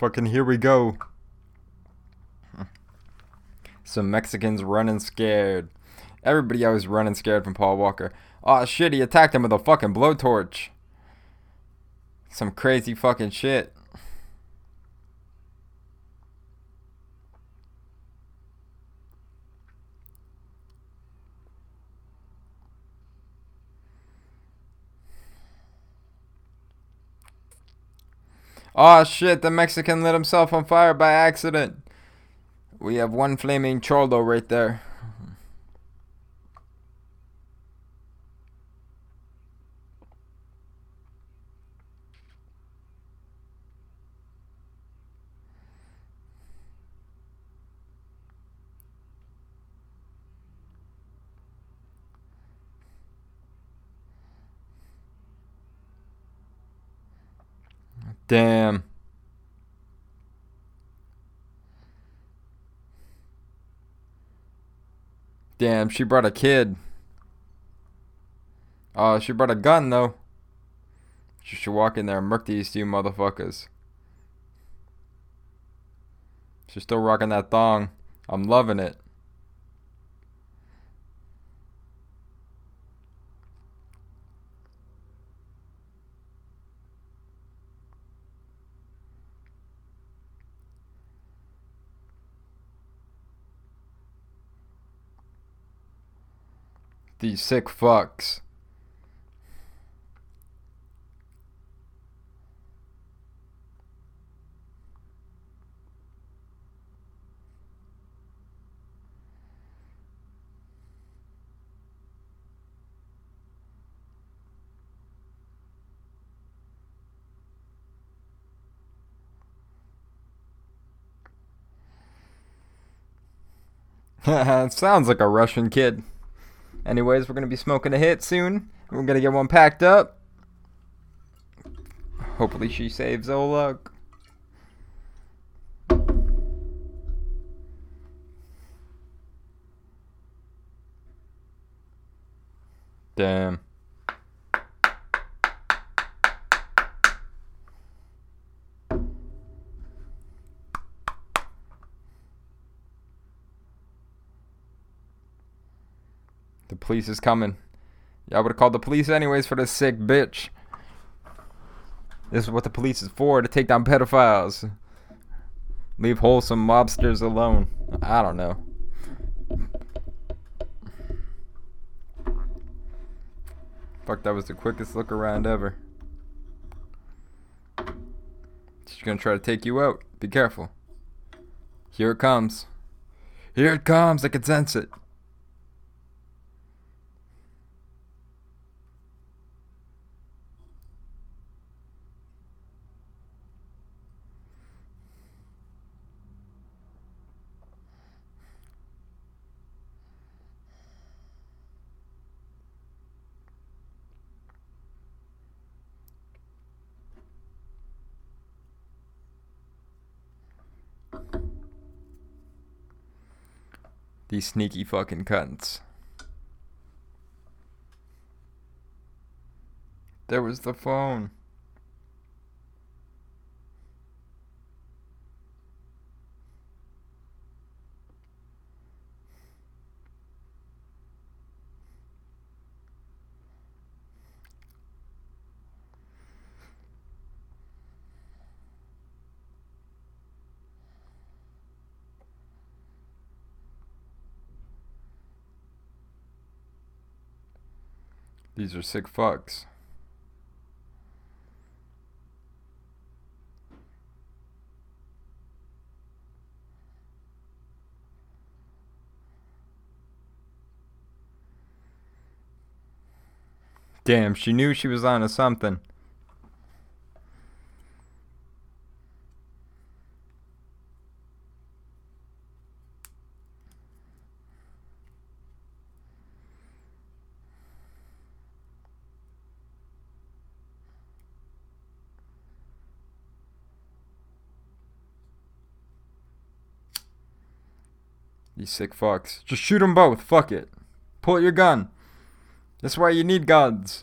Fucking here we go. Some Mexicans running scared. Everybody always running scared from Paul Walker. Oh shit, he attacked him with a fucking blowtorch. Some crazy fucking shit. Oh shit, the Mexican lit himself on fire by accident. We have one flaming cholo right there. Damn. Damn, she brought a kid. Oh, uh, she brought a gun though. She should walk in there and murk these two motherfuckers. She's still rocking that thong. I'm loving it. These sick fucks. Sounds like a Russian kid. Anyways, we're going to be smoking a hit soon. We're going to get one packed up. Hopefully she saves Oleg. Damn. Police is coming. Y'all would have called the police anyways for this sick bitch. This is what the police is for, to take down pedophiles. Leave wholesome mobsters alone. I don't know. Fuck, that was the quickest look around ever. She's gonna try to take you out. Be careful. Here it comes. Here it comes. I can sense it. These sneaky fucking cunts. There was the phone. These are sick fucks. Damn, she knew she was onto something. These sick fucks. Just shoot them both. Fuck it. Pull your gun. That's why you need guns.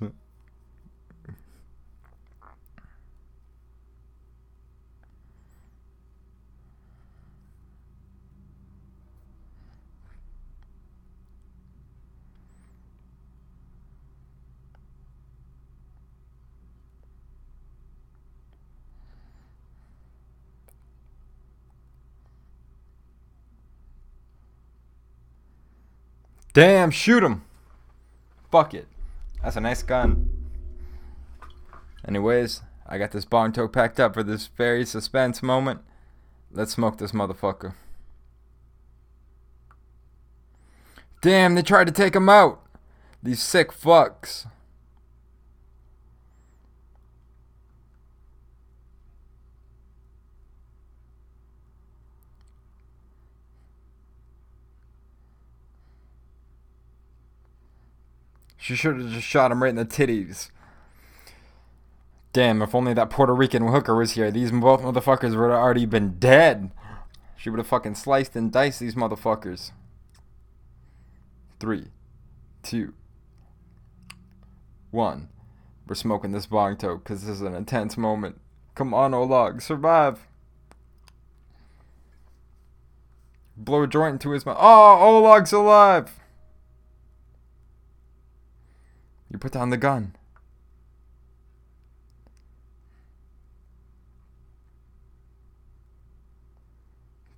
Damn, shoot him. Fuck it. That's a nice gun. Anyways, I got this bong toke packed up for this very suspense moment. Let's smoke this motherfucker. Damn, they tried to take him out. These sick fucks. She should have just shot him right in the titties. Damn, if only that Puerto Rican hooker was here, these both motherfuckers would have already been dead. She would have fucking sliced and diced these motherfuckers. Three, two, one. We're smoking this bong toke because this is an intense moment. Come on, Oleg, survive. Blow a joint into his mouth. Oh, Oleg's alive. You put down the gun.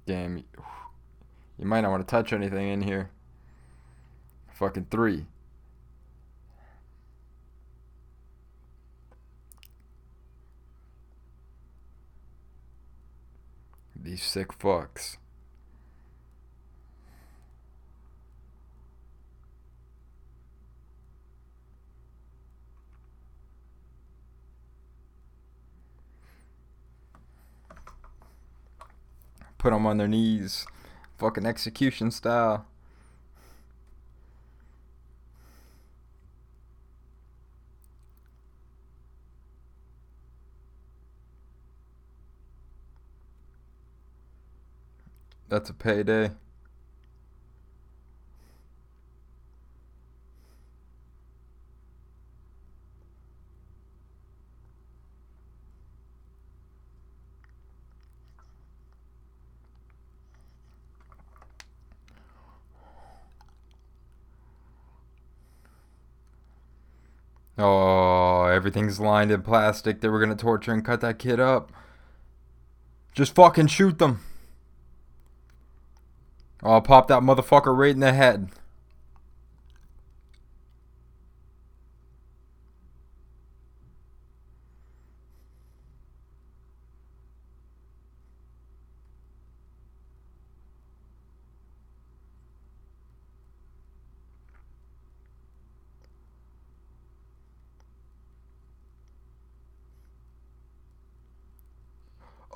Damn. You might not want to touch anything in here. Fucking three. These sick fucks. Put them on their knees, fucking execution style. That's a payday. Oh, everything's lined in plastic. They were gonna torture and cut that kid up. Just fucking shoot them. Oh, pop that motherfucker right in the head.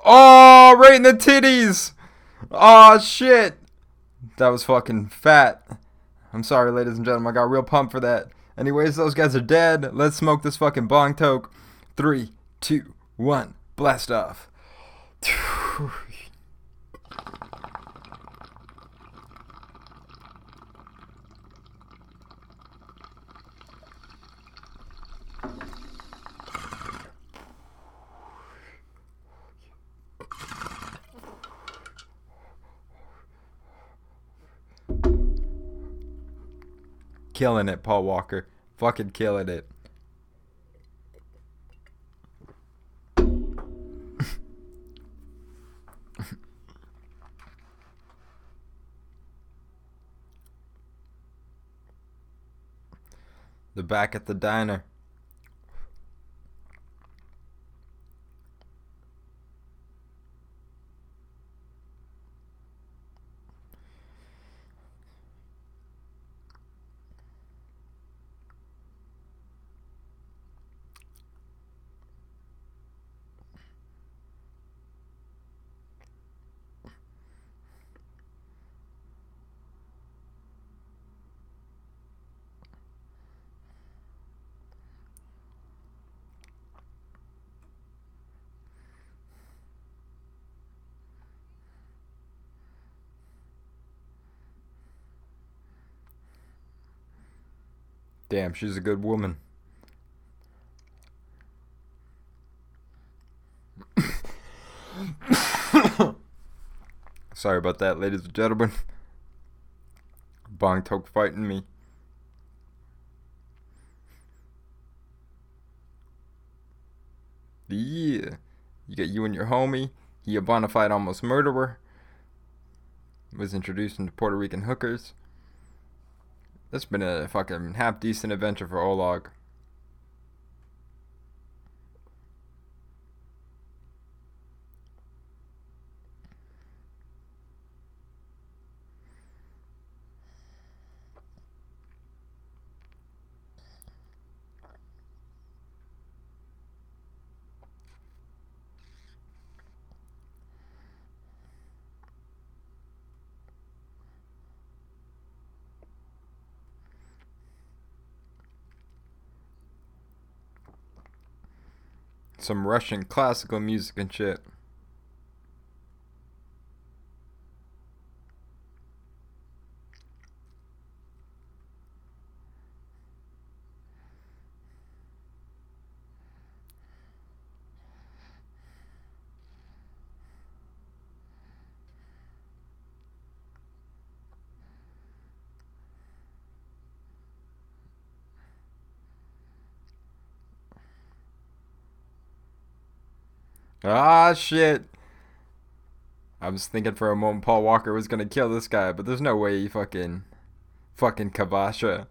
Oh, right in the titties. Oh, shit. That was fucking fat. I'm sorry, ladies and gentlemen. I got real pumped for that. Anyways, those guys are dead. Let's smoke this fucking bong toke. Three, two, one. Blast off. Killing it, Paul Walker. Fucking killing it. The back at the diner. Damn, she's a good woman. Sorry about that, ladies and gentlemen. Bong Tok fighting me. Yeah. You got you and your homie. He a bona fide almost murderer. Was introduced into Puerto Rican hookers. That's been a fucking half decent adventure for Oleg. Some Russian classical music and shit. Ah, shit. I was thinking for a moment Paul Walker was gonna kill this guy, but there's no way he fucking. fucking Kavasha.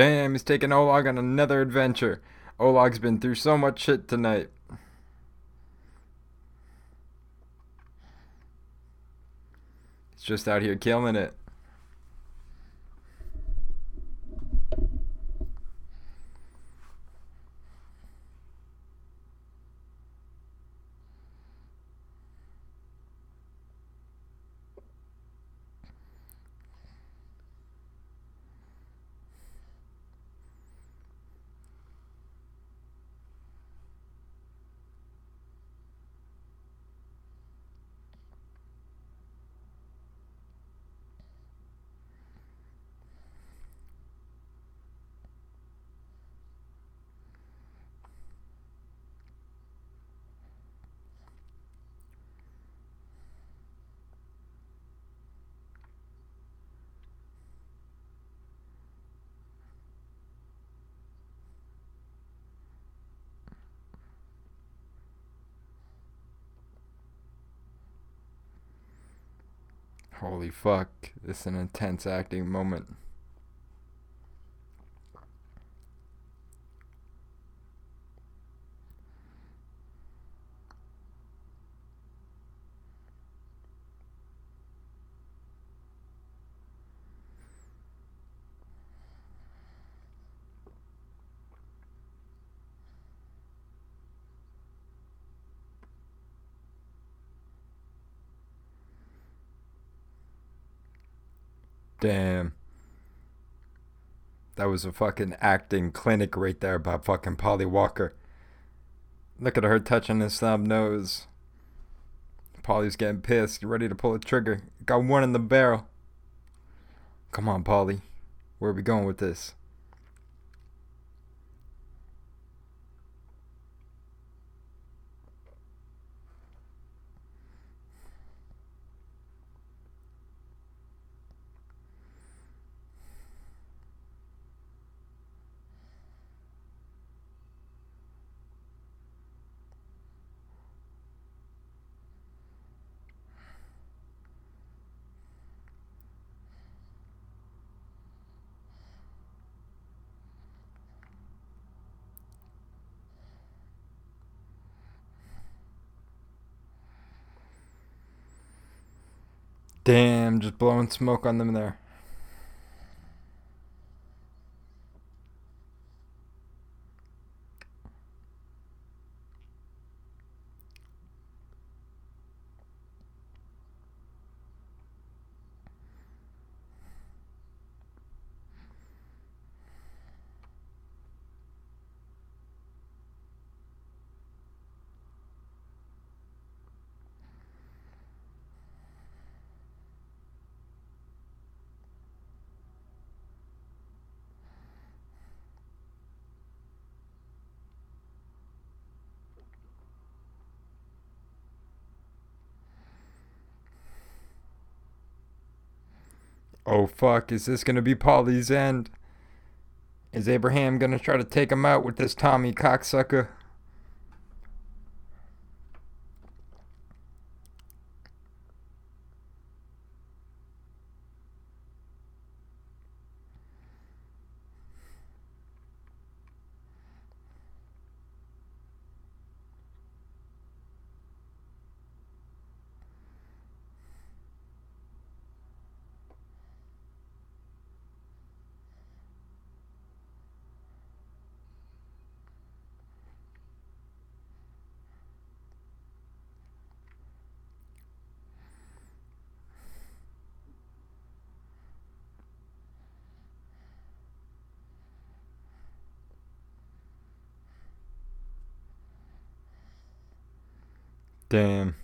Damn, he's taking Oleg on another adventure. Oleg's been through so much shit tonight. He's just out here killing it. Holy fuck, it's an intense acting moment. Damn. That was a fucking acting clinic right there by fucking Paulie Walker. Look at her touching his snub nose. Paulie's getting pissed, ready to pull the trigger. Got one in the barrel. Come on, Paulie. Where are we going with this? Damn, just blowing smoke on them there. Oh fuck, is this gonna be Paulie's end? Is Abraham gonna try to take him out with this Tommy cocksucker? Damn.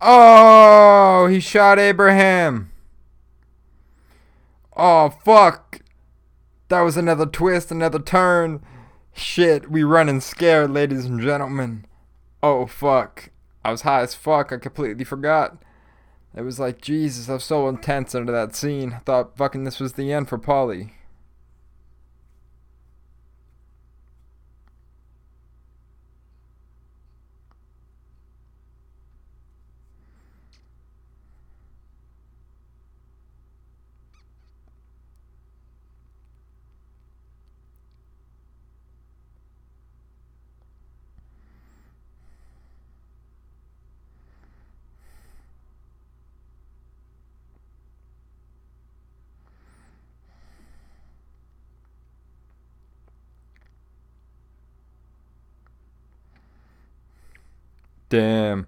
Oh, he shot Abraham. Oh, fuck. That was another twist, another turn. Shit, we running scared, ladies and gentlemen. Oh, fuck. I was high as fuck. I completely forgot. It was like, Jesus, I was so intense under that scene. I thought fucking this was the end for Paulie. Damn.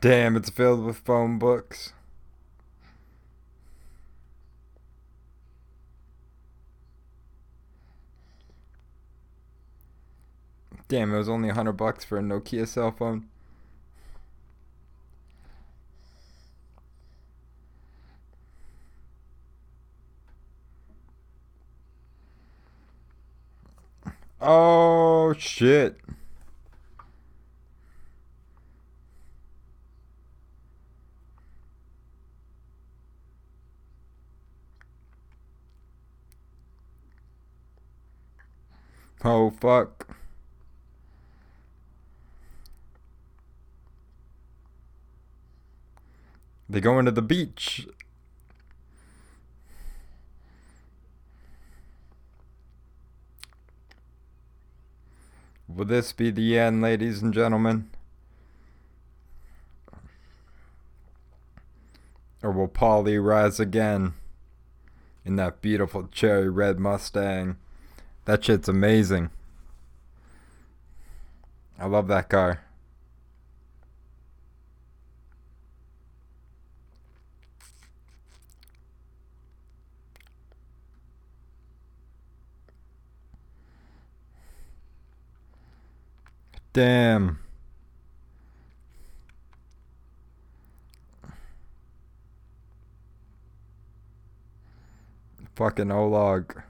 Damn, it's filled with phone books. Damn, it was only a hundred bucks for a Nokia cell phone. Oh shit. Oh fuck. They go into the beach. Will this be the end, ladies and gentlemen? Or will Paulie rise again in that beautiful cherry red Mustang? That shit's amazing. I love that car. Damn. Fucking Oleg.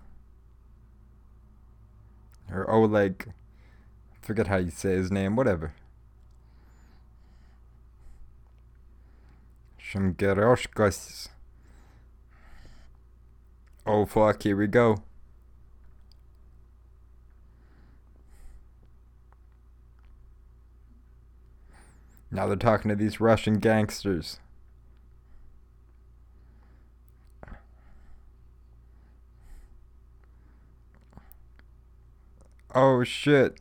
Or Oleg. Forget how you say his name, whatever. Shimgeroshkas. Oh fuck, here we go. Now they're talking to these Russian gangsters. Oh shit.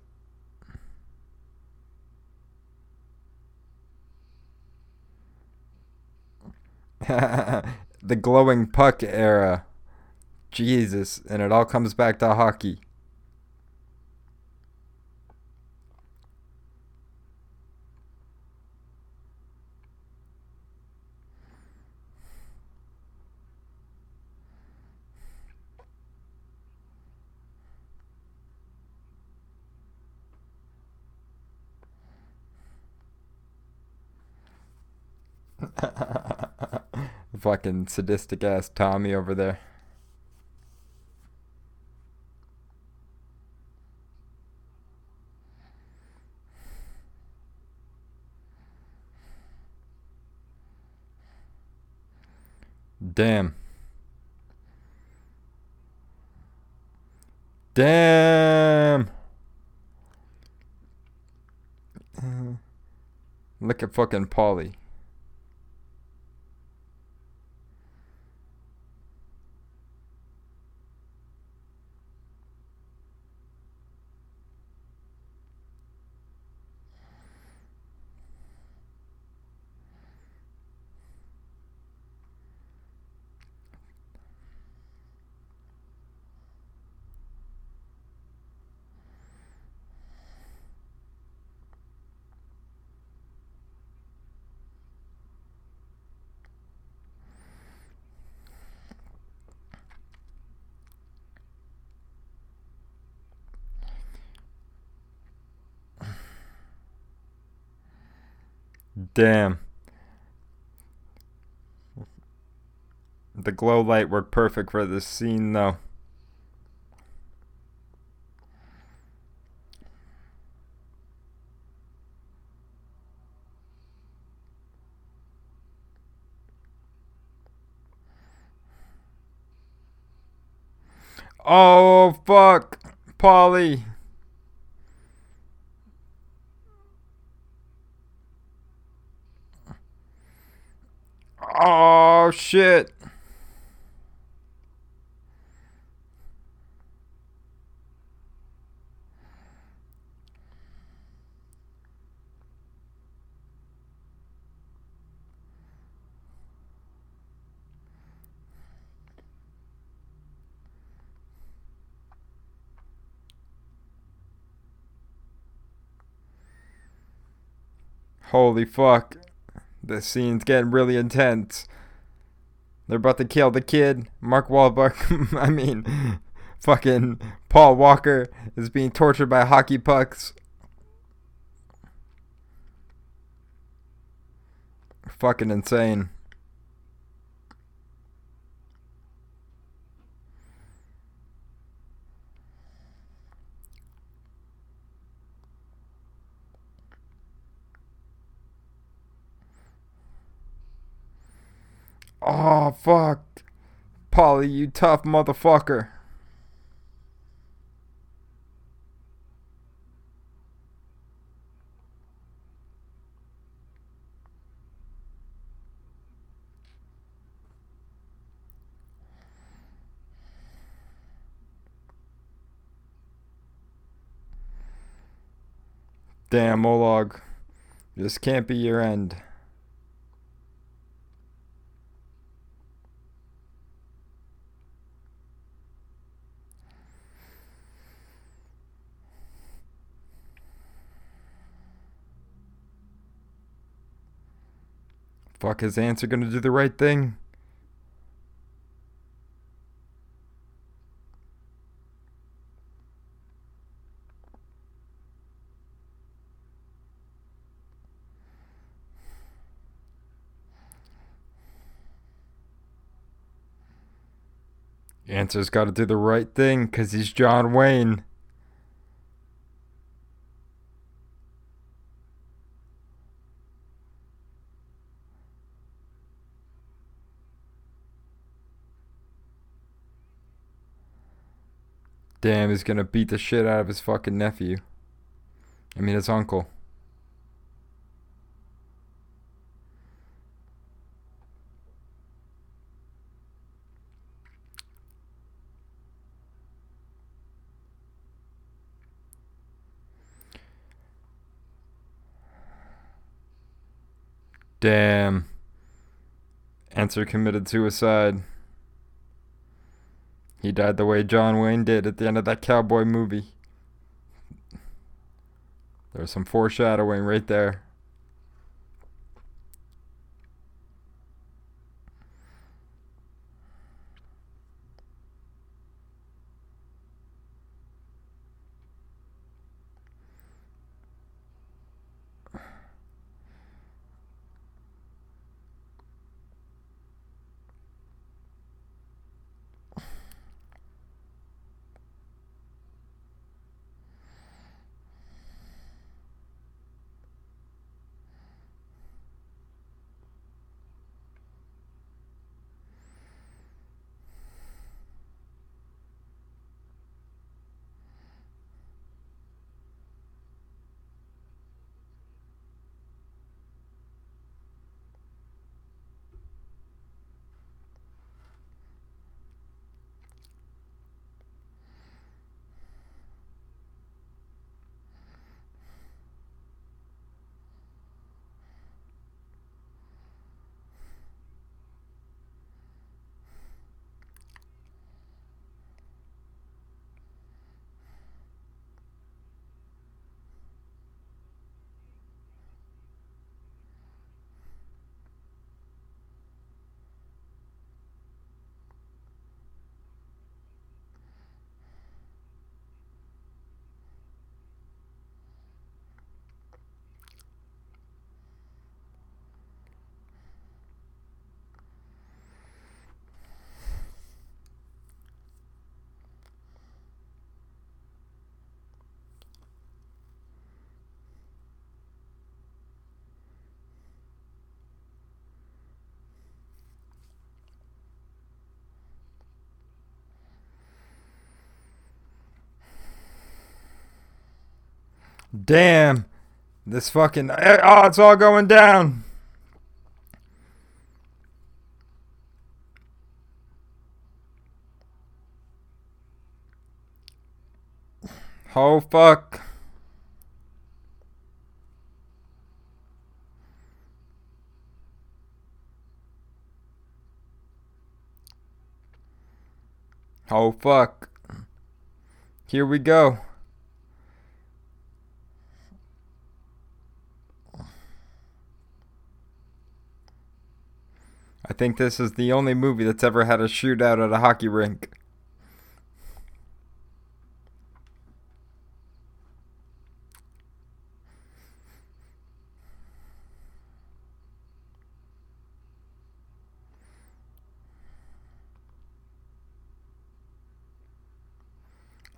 the glowing puck era. Jesus, and it all comes back to hockey. Fucking sadistic ass Tommy over there. Damn. Damn. Uh, look at fucking Paulie. Damn. The glow light worked perfect for this scene, though. Oh, fuck. Paulie. Oh shit. Holy fuck. The scene's getting really intense. They're about to kill the kid. Mark Wahlberg, I mean, fucking Paul Walker is being tortured by hockey pucks. Fucking insane. Oh, fuck. Paulie, you tough motherfucker. Damn, Oleg. This can't be your end. Fuck, his ants are gonna do the right thing. Anzor's got to do the right thing because he's John Wayne. Damn, he's gonna beat the shit out of his fucking nephew. I mean, his uncle. Damn. Anzor committed suicide. He died the way John Wayne did at the end of that cowboy movie. There's some foreshadowing right there. Damn. This fucking. Eh, oh, it's all going down. Oh, fuck. Oh, fuck. Here we go. I think this is the only movie that's ever had a shootout at a hockey rink.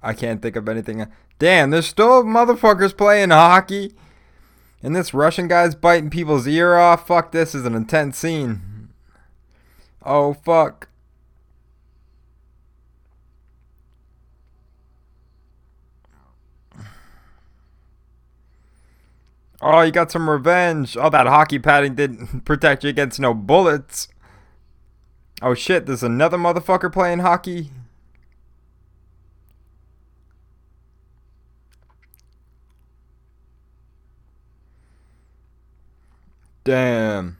I can't think of anything. Damn, there's still motherfuckers playing hockey. And this Russian guy's biting people's ear off. Fuck, this is an intense scene. Oh, fuck. Oh, you got some revenge. Oh, that hockey padding didn't protect you against no bullets. Oh shit, there's another motherfucker playing hockey. Damn.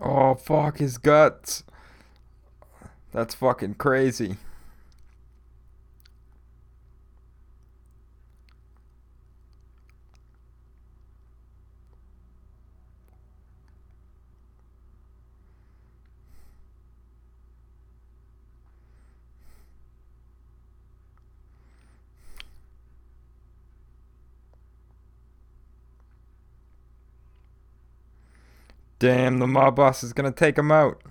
Oh, fuck his guts. That's fucking crazy. Damn, the mob boss is gonna take him out.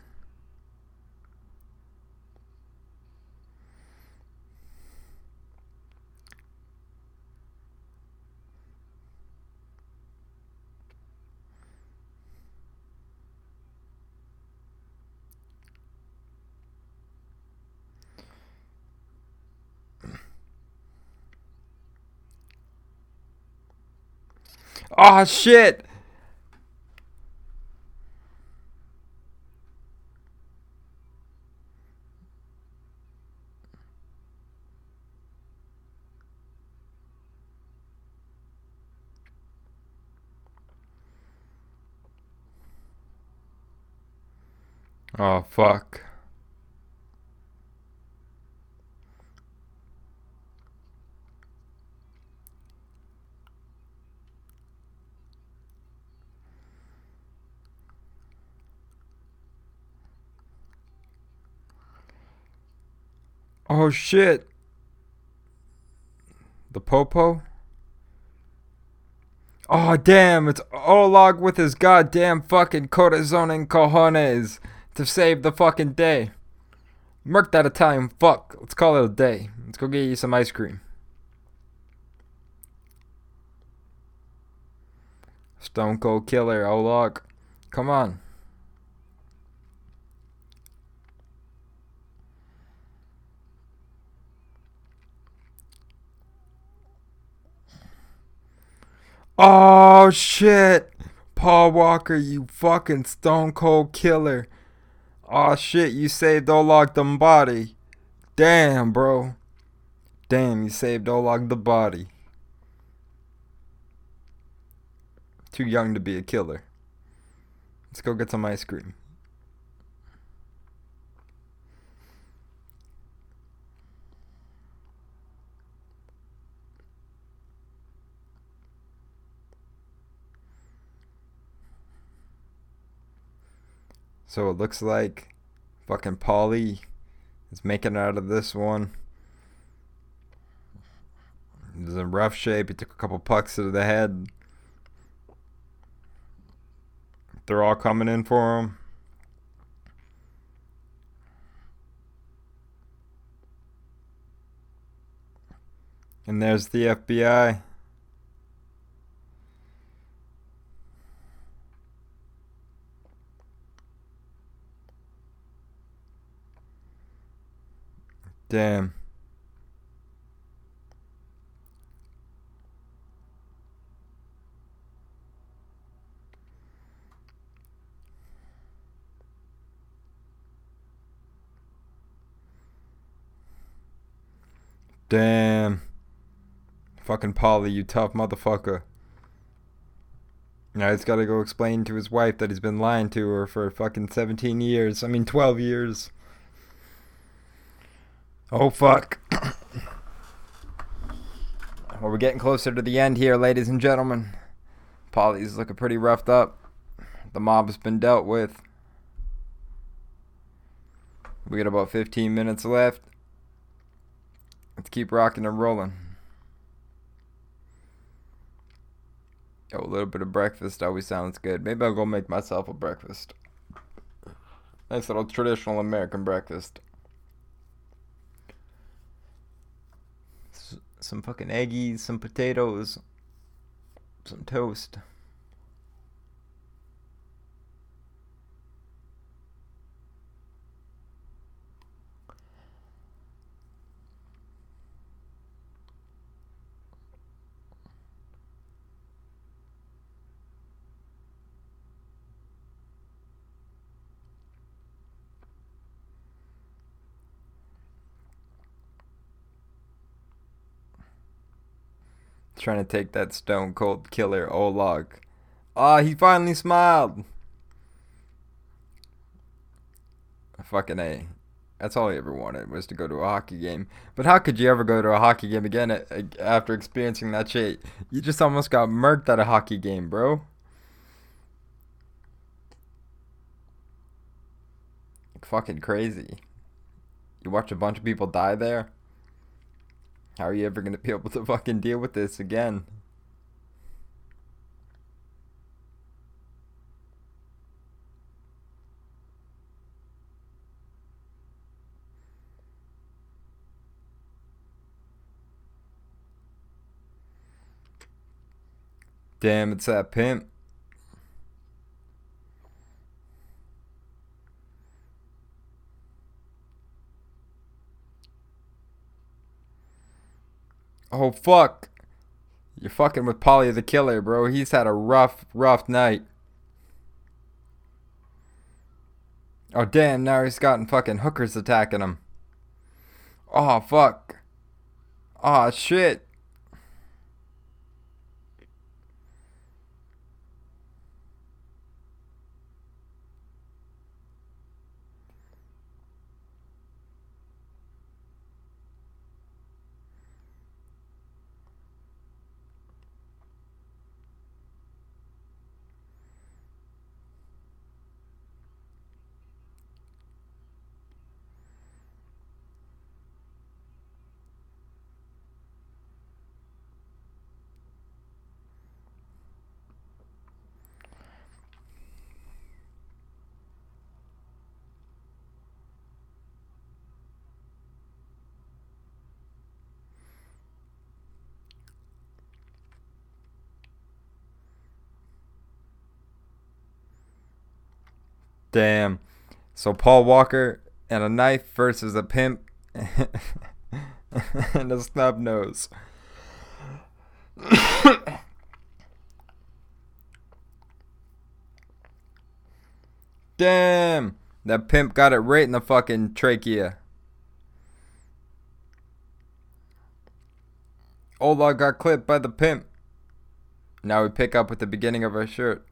Oh shit! Oh, fuck. Oh shit. The Popo? Oh damn, it's Oleg with his goddamn fucking corazon and cojones to save the fucking day. Murk that Italian fuck. Let's call it a day. Let's go get you some ice cream. Stone Cold Killer, oh, Oleg. Come on. Oh shit! Paul Walker, you fucking stone cold killer. Oh shit, you saved Oleg the body. Damn, bro. Damn, you saved Oleg the body. Too young to be a killer. Let's go get some ice cream. So it looks like fucking Paulie is making out of this one. He's in rough shape. He took a couple pucks to the head. They're all coming in for him. And there's the FBI. Damn. Damn. Fucking Paulie, you tough motherfucker. Now he's gotta go explain to his wife that he's been lying to her for fucking 17 years. I mean, 12 years. Oh, fuck. well, we're getting closer to the end here, ladies and gentlemen. Paulie's looking pretty roughed up. The mob's been dealt with. We got about 15 minutes left. Let's keep rocking and rolling. Yo, a little bit of breakfast always sounds good. Maybe I'll go make myself a breakfast. Nice little traditional American breakfast. Some fucking eggies, some potatoes, some toast. Trying to take that stone cold killer Oleg. Ah, oh, he finally smiled. Fucking A. That's all he ever wanted was to go to a hockey game. But how could you ever go to a hockey game again after experiencing that shit? You just almost got murked at a hockey game, bro. Fucking crazy. You watch a bunch of people die there? How are you ever going to be able to fucking deal with this again? Damn, it's that pimp. Oh fuck. You're fucking with Paulie the Killer, bro. He's had a rough, rough night. Oh damn, now he's gotten fucking hookers attacking him. Oh fuck. Oh shit. Damn. So Paul Walker and a knife versus a pimp and a snub nose. Damn. That pimp got it right in the fucking trachea. Ola got clipped by the pimp. Now we pick up with the beginning of our shirt.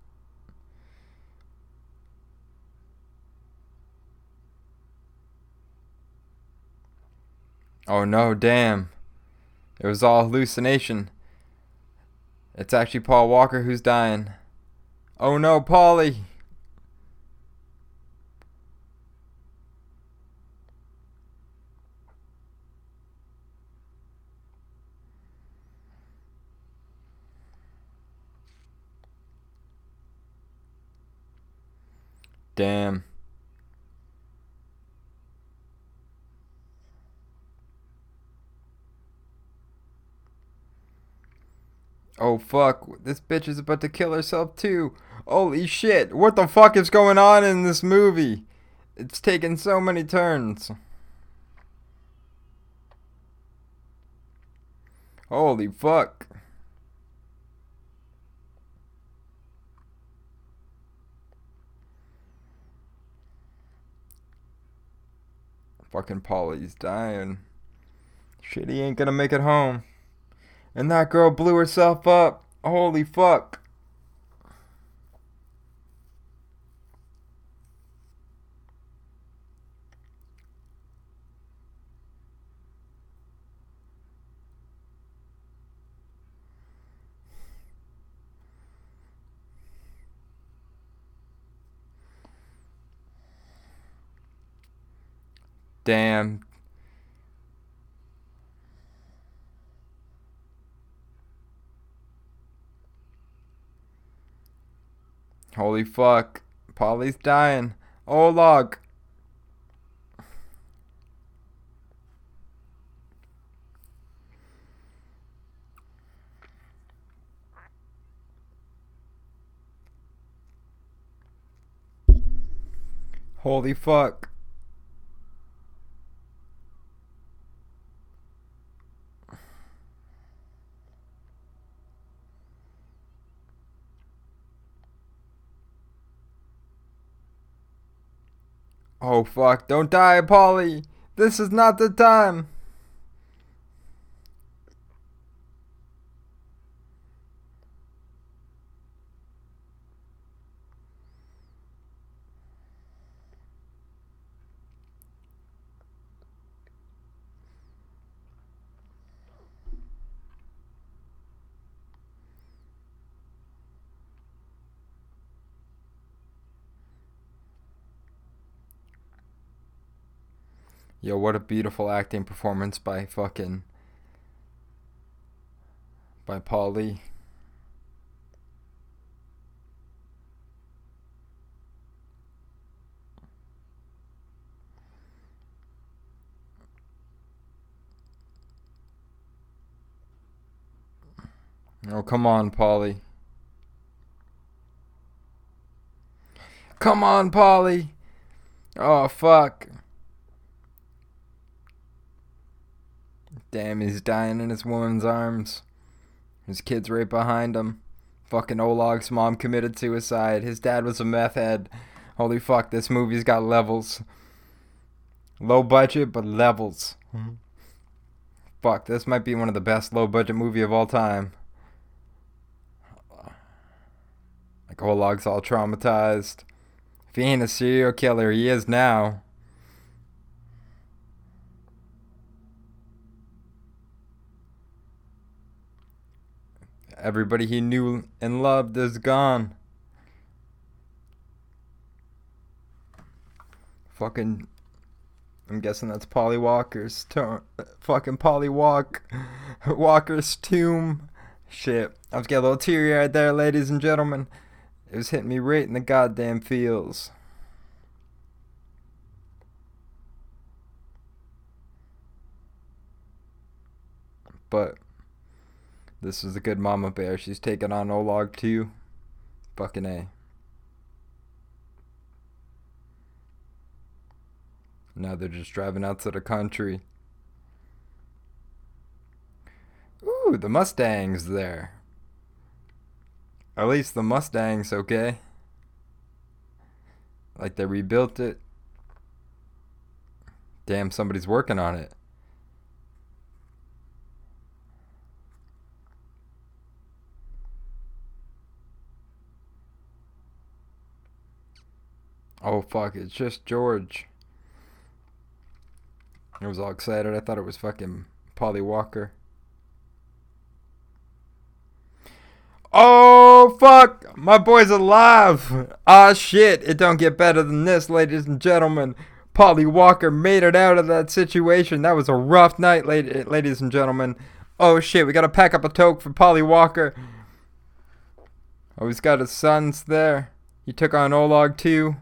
Oh no, damn. It was all hallucination. It's actually Paul Walker who's dying. Oh no, Paulie! Damn. Oh fuck, this bitch is about to kill herself too. Holy shit, what the fuck is going on in this movie? It's taken so many turns. Holy fuck. Fucking Paulie's dying. Shit, he ain't gonna make it home. And that girl blew herself up. Holy fuck. Damn. Holy fuck. Paulie's dying. Oh, log. Holy fuck. Oh fuck, don't die, Paulie! This is not the time! Yo, what a beautiful acting performance by fucking by Paulie. Oh, come on, Paulie. Come on, Paulie. Oh, fuck. Damn, he's dying in his woman's arms. His kid's right behind him. Fucking Oleg's mom committed suicide. His dad was a meth head. Holy fuck, this movie's got levels. Low budget, but levels. Mm-hmm. Fuck, this might be one of the best low budget movie of all time. Like Oleg's all traumatized. If he ain't a serial killer, he is now. Everybody he knew and loved is gone. Fucking. I'm guessing that's Paulie Walker's tomb. fucking Paulie Walk Walker's tomb. Shit. I was getting a little teary eyed there, ladies and gentlemen. It was hitting me right in the goddamn feels. But this is a good mama bear. She's taking on Oleg too. Fucking A. Now they're just driving out to the country. Ooh, the Mustang's there. At least the Mustang's okay. Like they rebuilt it. Damn, somebody's working on it. Oh fuck, it's just George. I was all excited. I thought it was fucking Paulie Walker. Oh fuck! My boy's alive! Ah shit! It don't get better than this, ladies and gentlemen. Paulie Walker made it out of that situation. That was a rough night, ladies and gentlemen. Oh shit! We gotta pack up a toke for Paulie Walker. Oh, he's got his sons there. He took on Oleg too.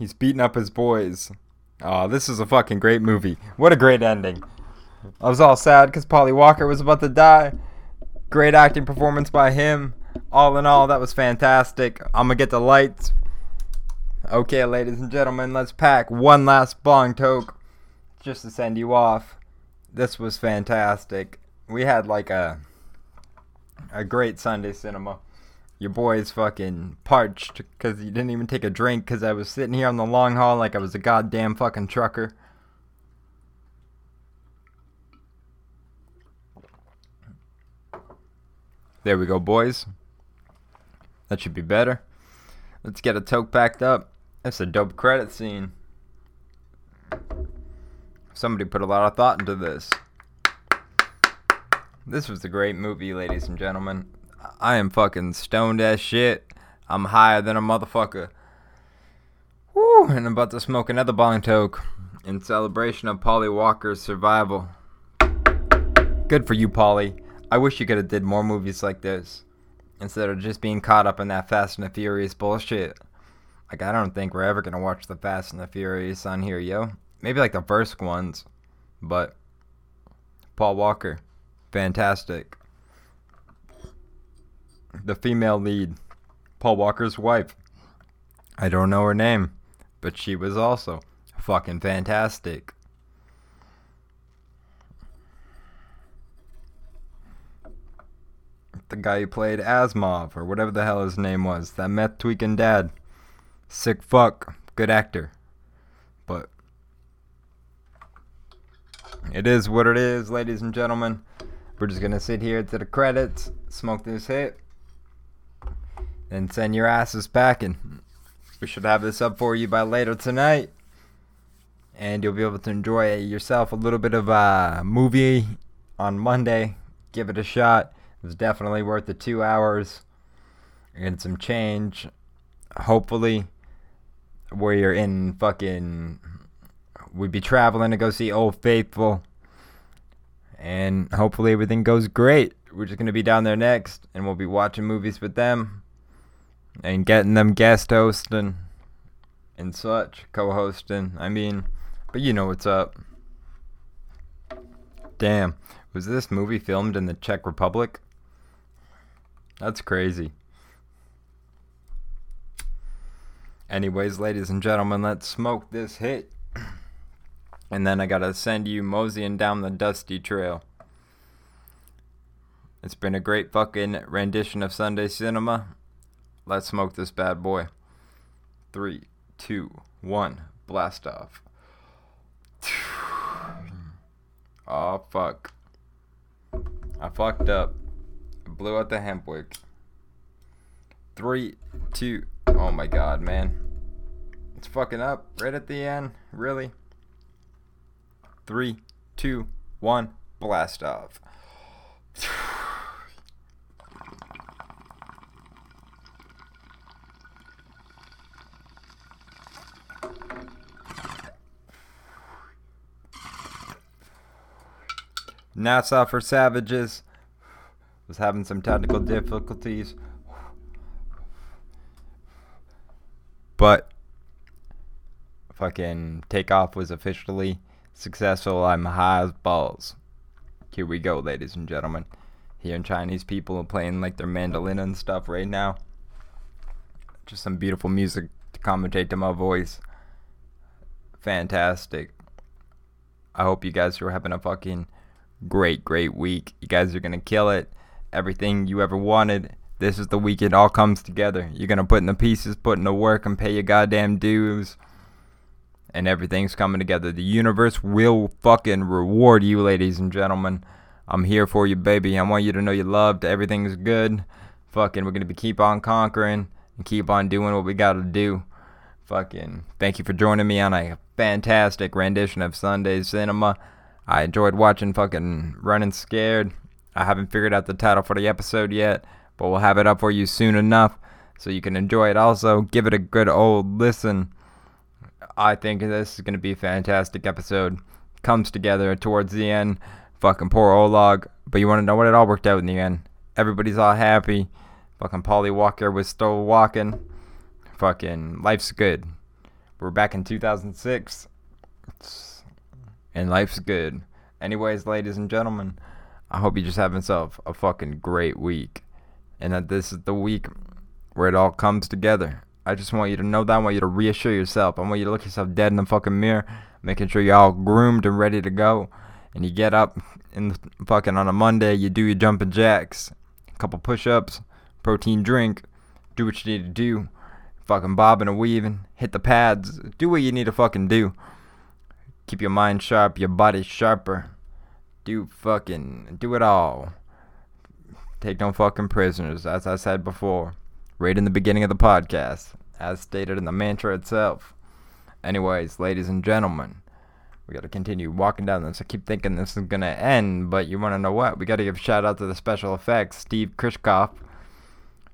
He's beating up his boys. Oh, this is a fucking great movie. What a great ending. I was all sad because Paulie Walker was about to die. Great acting performance by him. All in all, that was fantastic. I'm gonna get the lights. Okay, ladies and gentlemen, let's pack one last bong toke just to send you off. This was fantastic. We had like a a great Sunday cinema your boy's fucking parched because he didn't even take a drink because I was sitting here on the long haul like I was a goddamn fucking trucker. There we go, boys. That should be better. Let's get a toke packed up. That's a dope credit scene. Somebody put a lot of thought into this. This was a great movie, ladies and gentlemen. I am fucking stoned as shit. I'm higher than a motherfucker. Woo! And I'm about to smoke another bong toke in celebration of Paulie Walker's survival. Good for you, Paulie. I wish you could have did more movies like this instead of just being caught up in that Fast and the Furious bullshit. Like I don't think we're ever gonna watch the Fast and the Furious on here, yo. Maybe like the first ones, but Paul Walker, fantastic. The female lead, Paul Walker's wife. I don't know her name, but she was also fucking fantastic. The guy who played Asimov, or whatever the hell his name was, that meth tweaking dad. Sick fuck. Good actor. But it is what it is, ladies and gentlemen. We're just gonna sit here to the credits, smoke this hit, and send your asses packing. We should have this up for you by later tonight. And you'll be able to enjoy yourself a little bit of a movie on Monday. Give it a shot. It's definitely worth the two hours and some change. Hopefully, where you're in fucking. We'd be traveling to go see Old Faithful. And hopefully, everything goes great. We're just going to be down there next, and we'll be watching movies with them and getting them guest hosting and such, co hosting. I mean, but you know what's up. Damn, was this movie filmed in the Czech Republic? That's crazy. Anyways, ladies and gentlemen, let's smoke this hit. And then I gotta send you moseying down the dusty trail. It's been a great fucking rendition of Sunday cinema. Let's smoke this bad boy. Three, two, one, blast off. Oh fuck. I fucked up. Blew out the hemp wick. Three, two, oh my god, man. It's fucking up right at the end. Really? Three, two, one, blast off. Nassau for Savages was having some technical difficulties. But fucking takeoff was officially successful. I'm high as balls. Here we go, ladies and gentlemen. Hearing Chinese people are playing like their mandolin and stuff right now. Just some beautiful music to commentate to my voice. Fantastic. I hope you guys are having a fucking great, great week. You guys are gonna kill it. Everything you ever wanted. This is the week it all comes together. You're gonna put in the pieces, put in the work, and pay your goddamn dues. And everything's coming together. The universe will fucking reward you, ladies and gentlemen. I'm here for you, baby. I want you to know you're loved. Everything's good. Fucking, we're gonna be keep on conquering and keep on doing what we gotta do. Fucking, thank you for joining me on a fantastic rendition of Sunday Cinema. I enjoyed watching fucking Running Scared. I haven't figured out the title for the episode yet, but we'll have it up for you soon enough so you can enjoy it also. Give it a good old listen. I think this is going to be a fantastic episode. Comes together towards the end. Fucking poor Oleg. But you want to know what? It all worked out in the end. Everybody's all happy. Fucking Paulie Walker was still walking. Fucking life's good. We're back in 2006. It's and life's good. Anyways, ladies and gentlemen, I hope you just have yourself a fucking great week. And that this is the week where it all comes together. I just want you to know that. I want you to reassure yourself. I want you to look yourself dead in the fucking mirror, making sure you're all groomed and ready to go. And you get up in the fucking on a Monday, you do your jumping jacks, a couple push ups, protein drink, do what you need to do, fucking bobbing and weaving, hit the pads, do what you need to fucking do. Keep your mind sharp, your body sharper. Do fucking do it all. Take no fucking prisoners, as I said before, right in the beginning of the podcast, as stated in the mantra itself. Anyways, ladies and gentlemen, we gotta continue walking down this. I keep thinking this is gonna end, but you wanna know what? We gotta give a shout out to the special effects, Steve Krishkoff,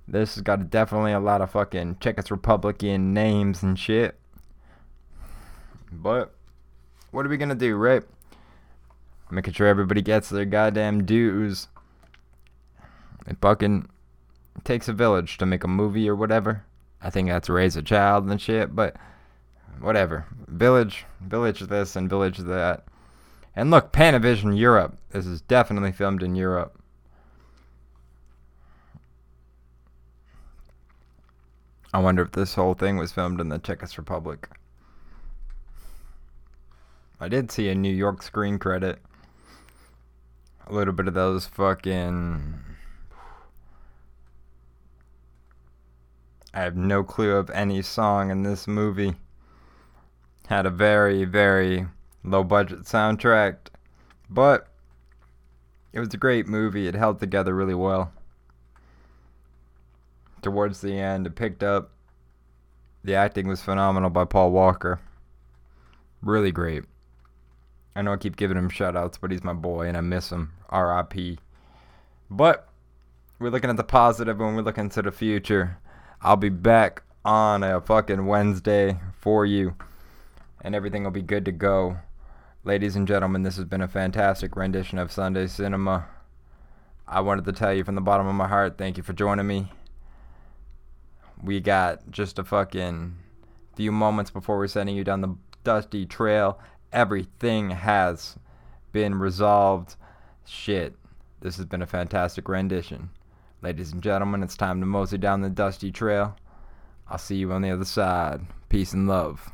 This has got definitely a lot of fucking Czechoslovakian names and shit. But what are we gonna do, right? Making sure everybody gets their goddamn dues. It fucking takes a village to make a movie or whatever. I think that's raise a child and shit, but whatever. Village, village this and village that. And look, Panavision Europe. This is definitely filmed in Europe. I wonder if this whole thing was filmed in the Czech Republic. I did see a New York screen credit. A little bit of those fucking. I have no clue of any song in this movie. Had a very, very low budget soundtrack, but it was a great movie. It held together really well. Towards the end, it picked up. The acting was phenomenal by Paul Walker. Really great. I know I keep giving him shout outs, but he's my boy and I miss him. RIP. But we're looking at the positive and we're looking to the future. I'll be back on a fucking Wednesday for you and everything will be good to go. Ladies and gentlemen, this has been a fantastic rendition of Sunday Cinema. I wanted to tell you from the bottom of my heart, thank you for joining me. We got just a fucking few moments before we're sending you down the dusty trail. Everything has been resolved. Shit, this has been a fantastic rendition. Ladies and gentlemen, it's time to mosey down the dusty trail. I'll see you on the other side. Peace and love.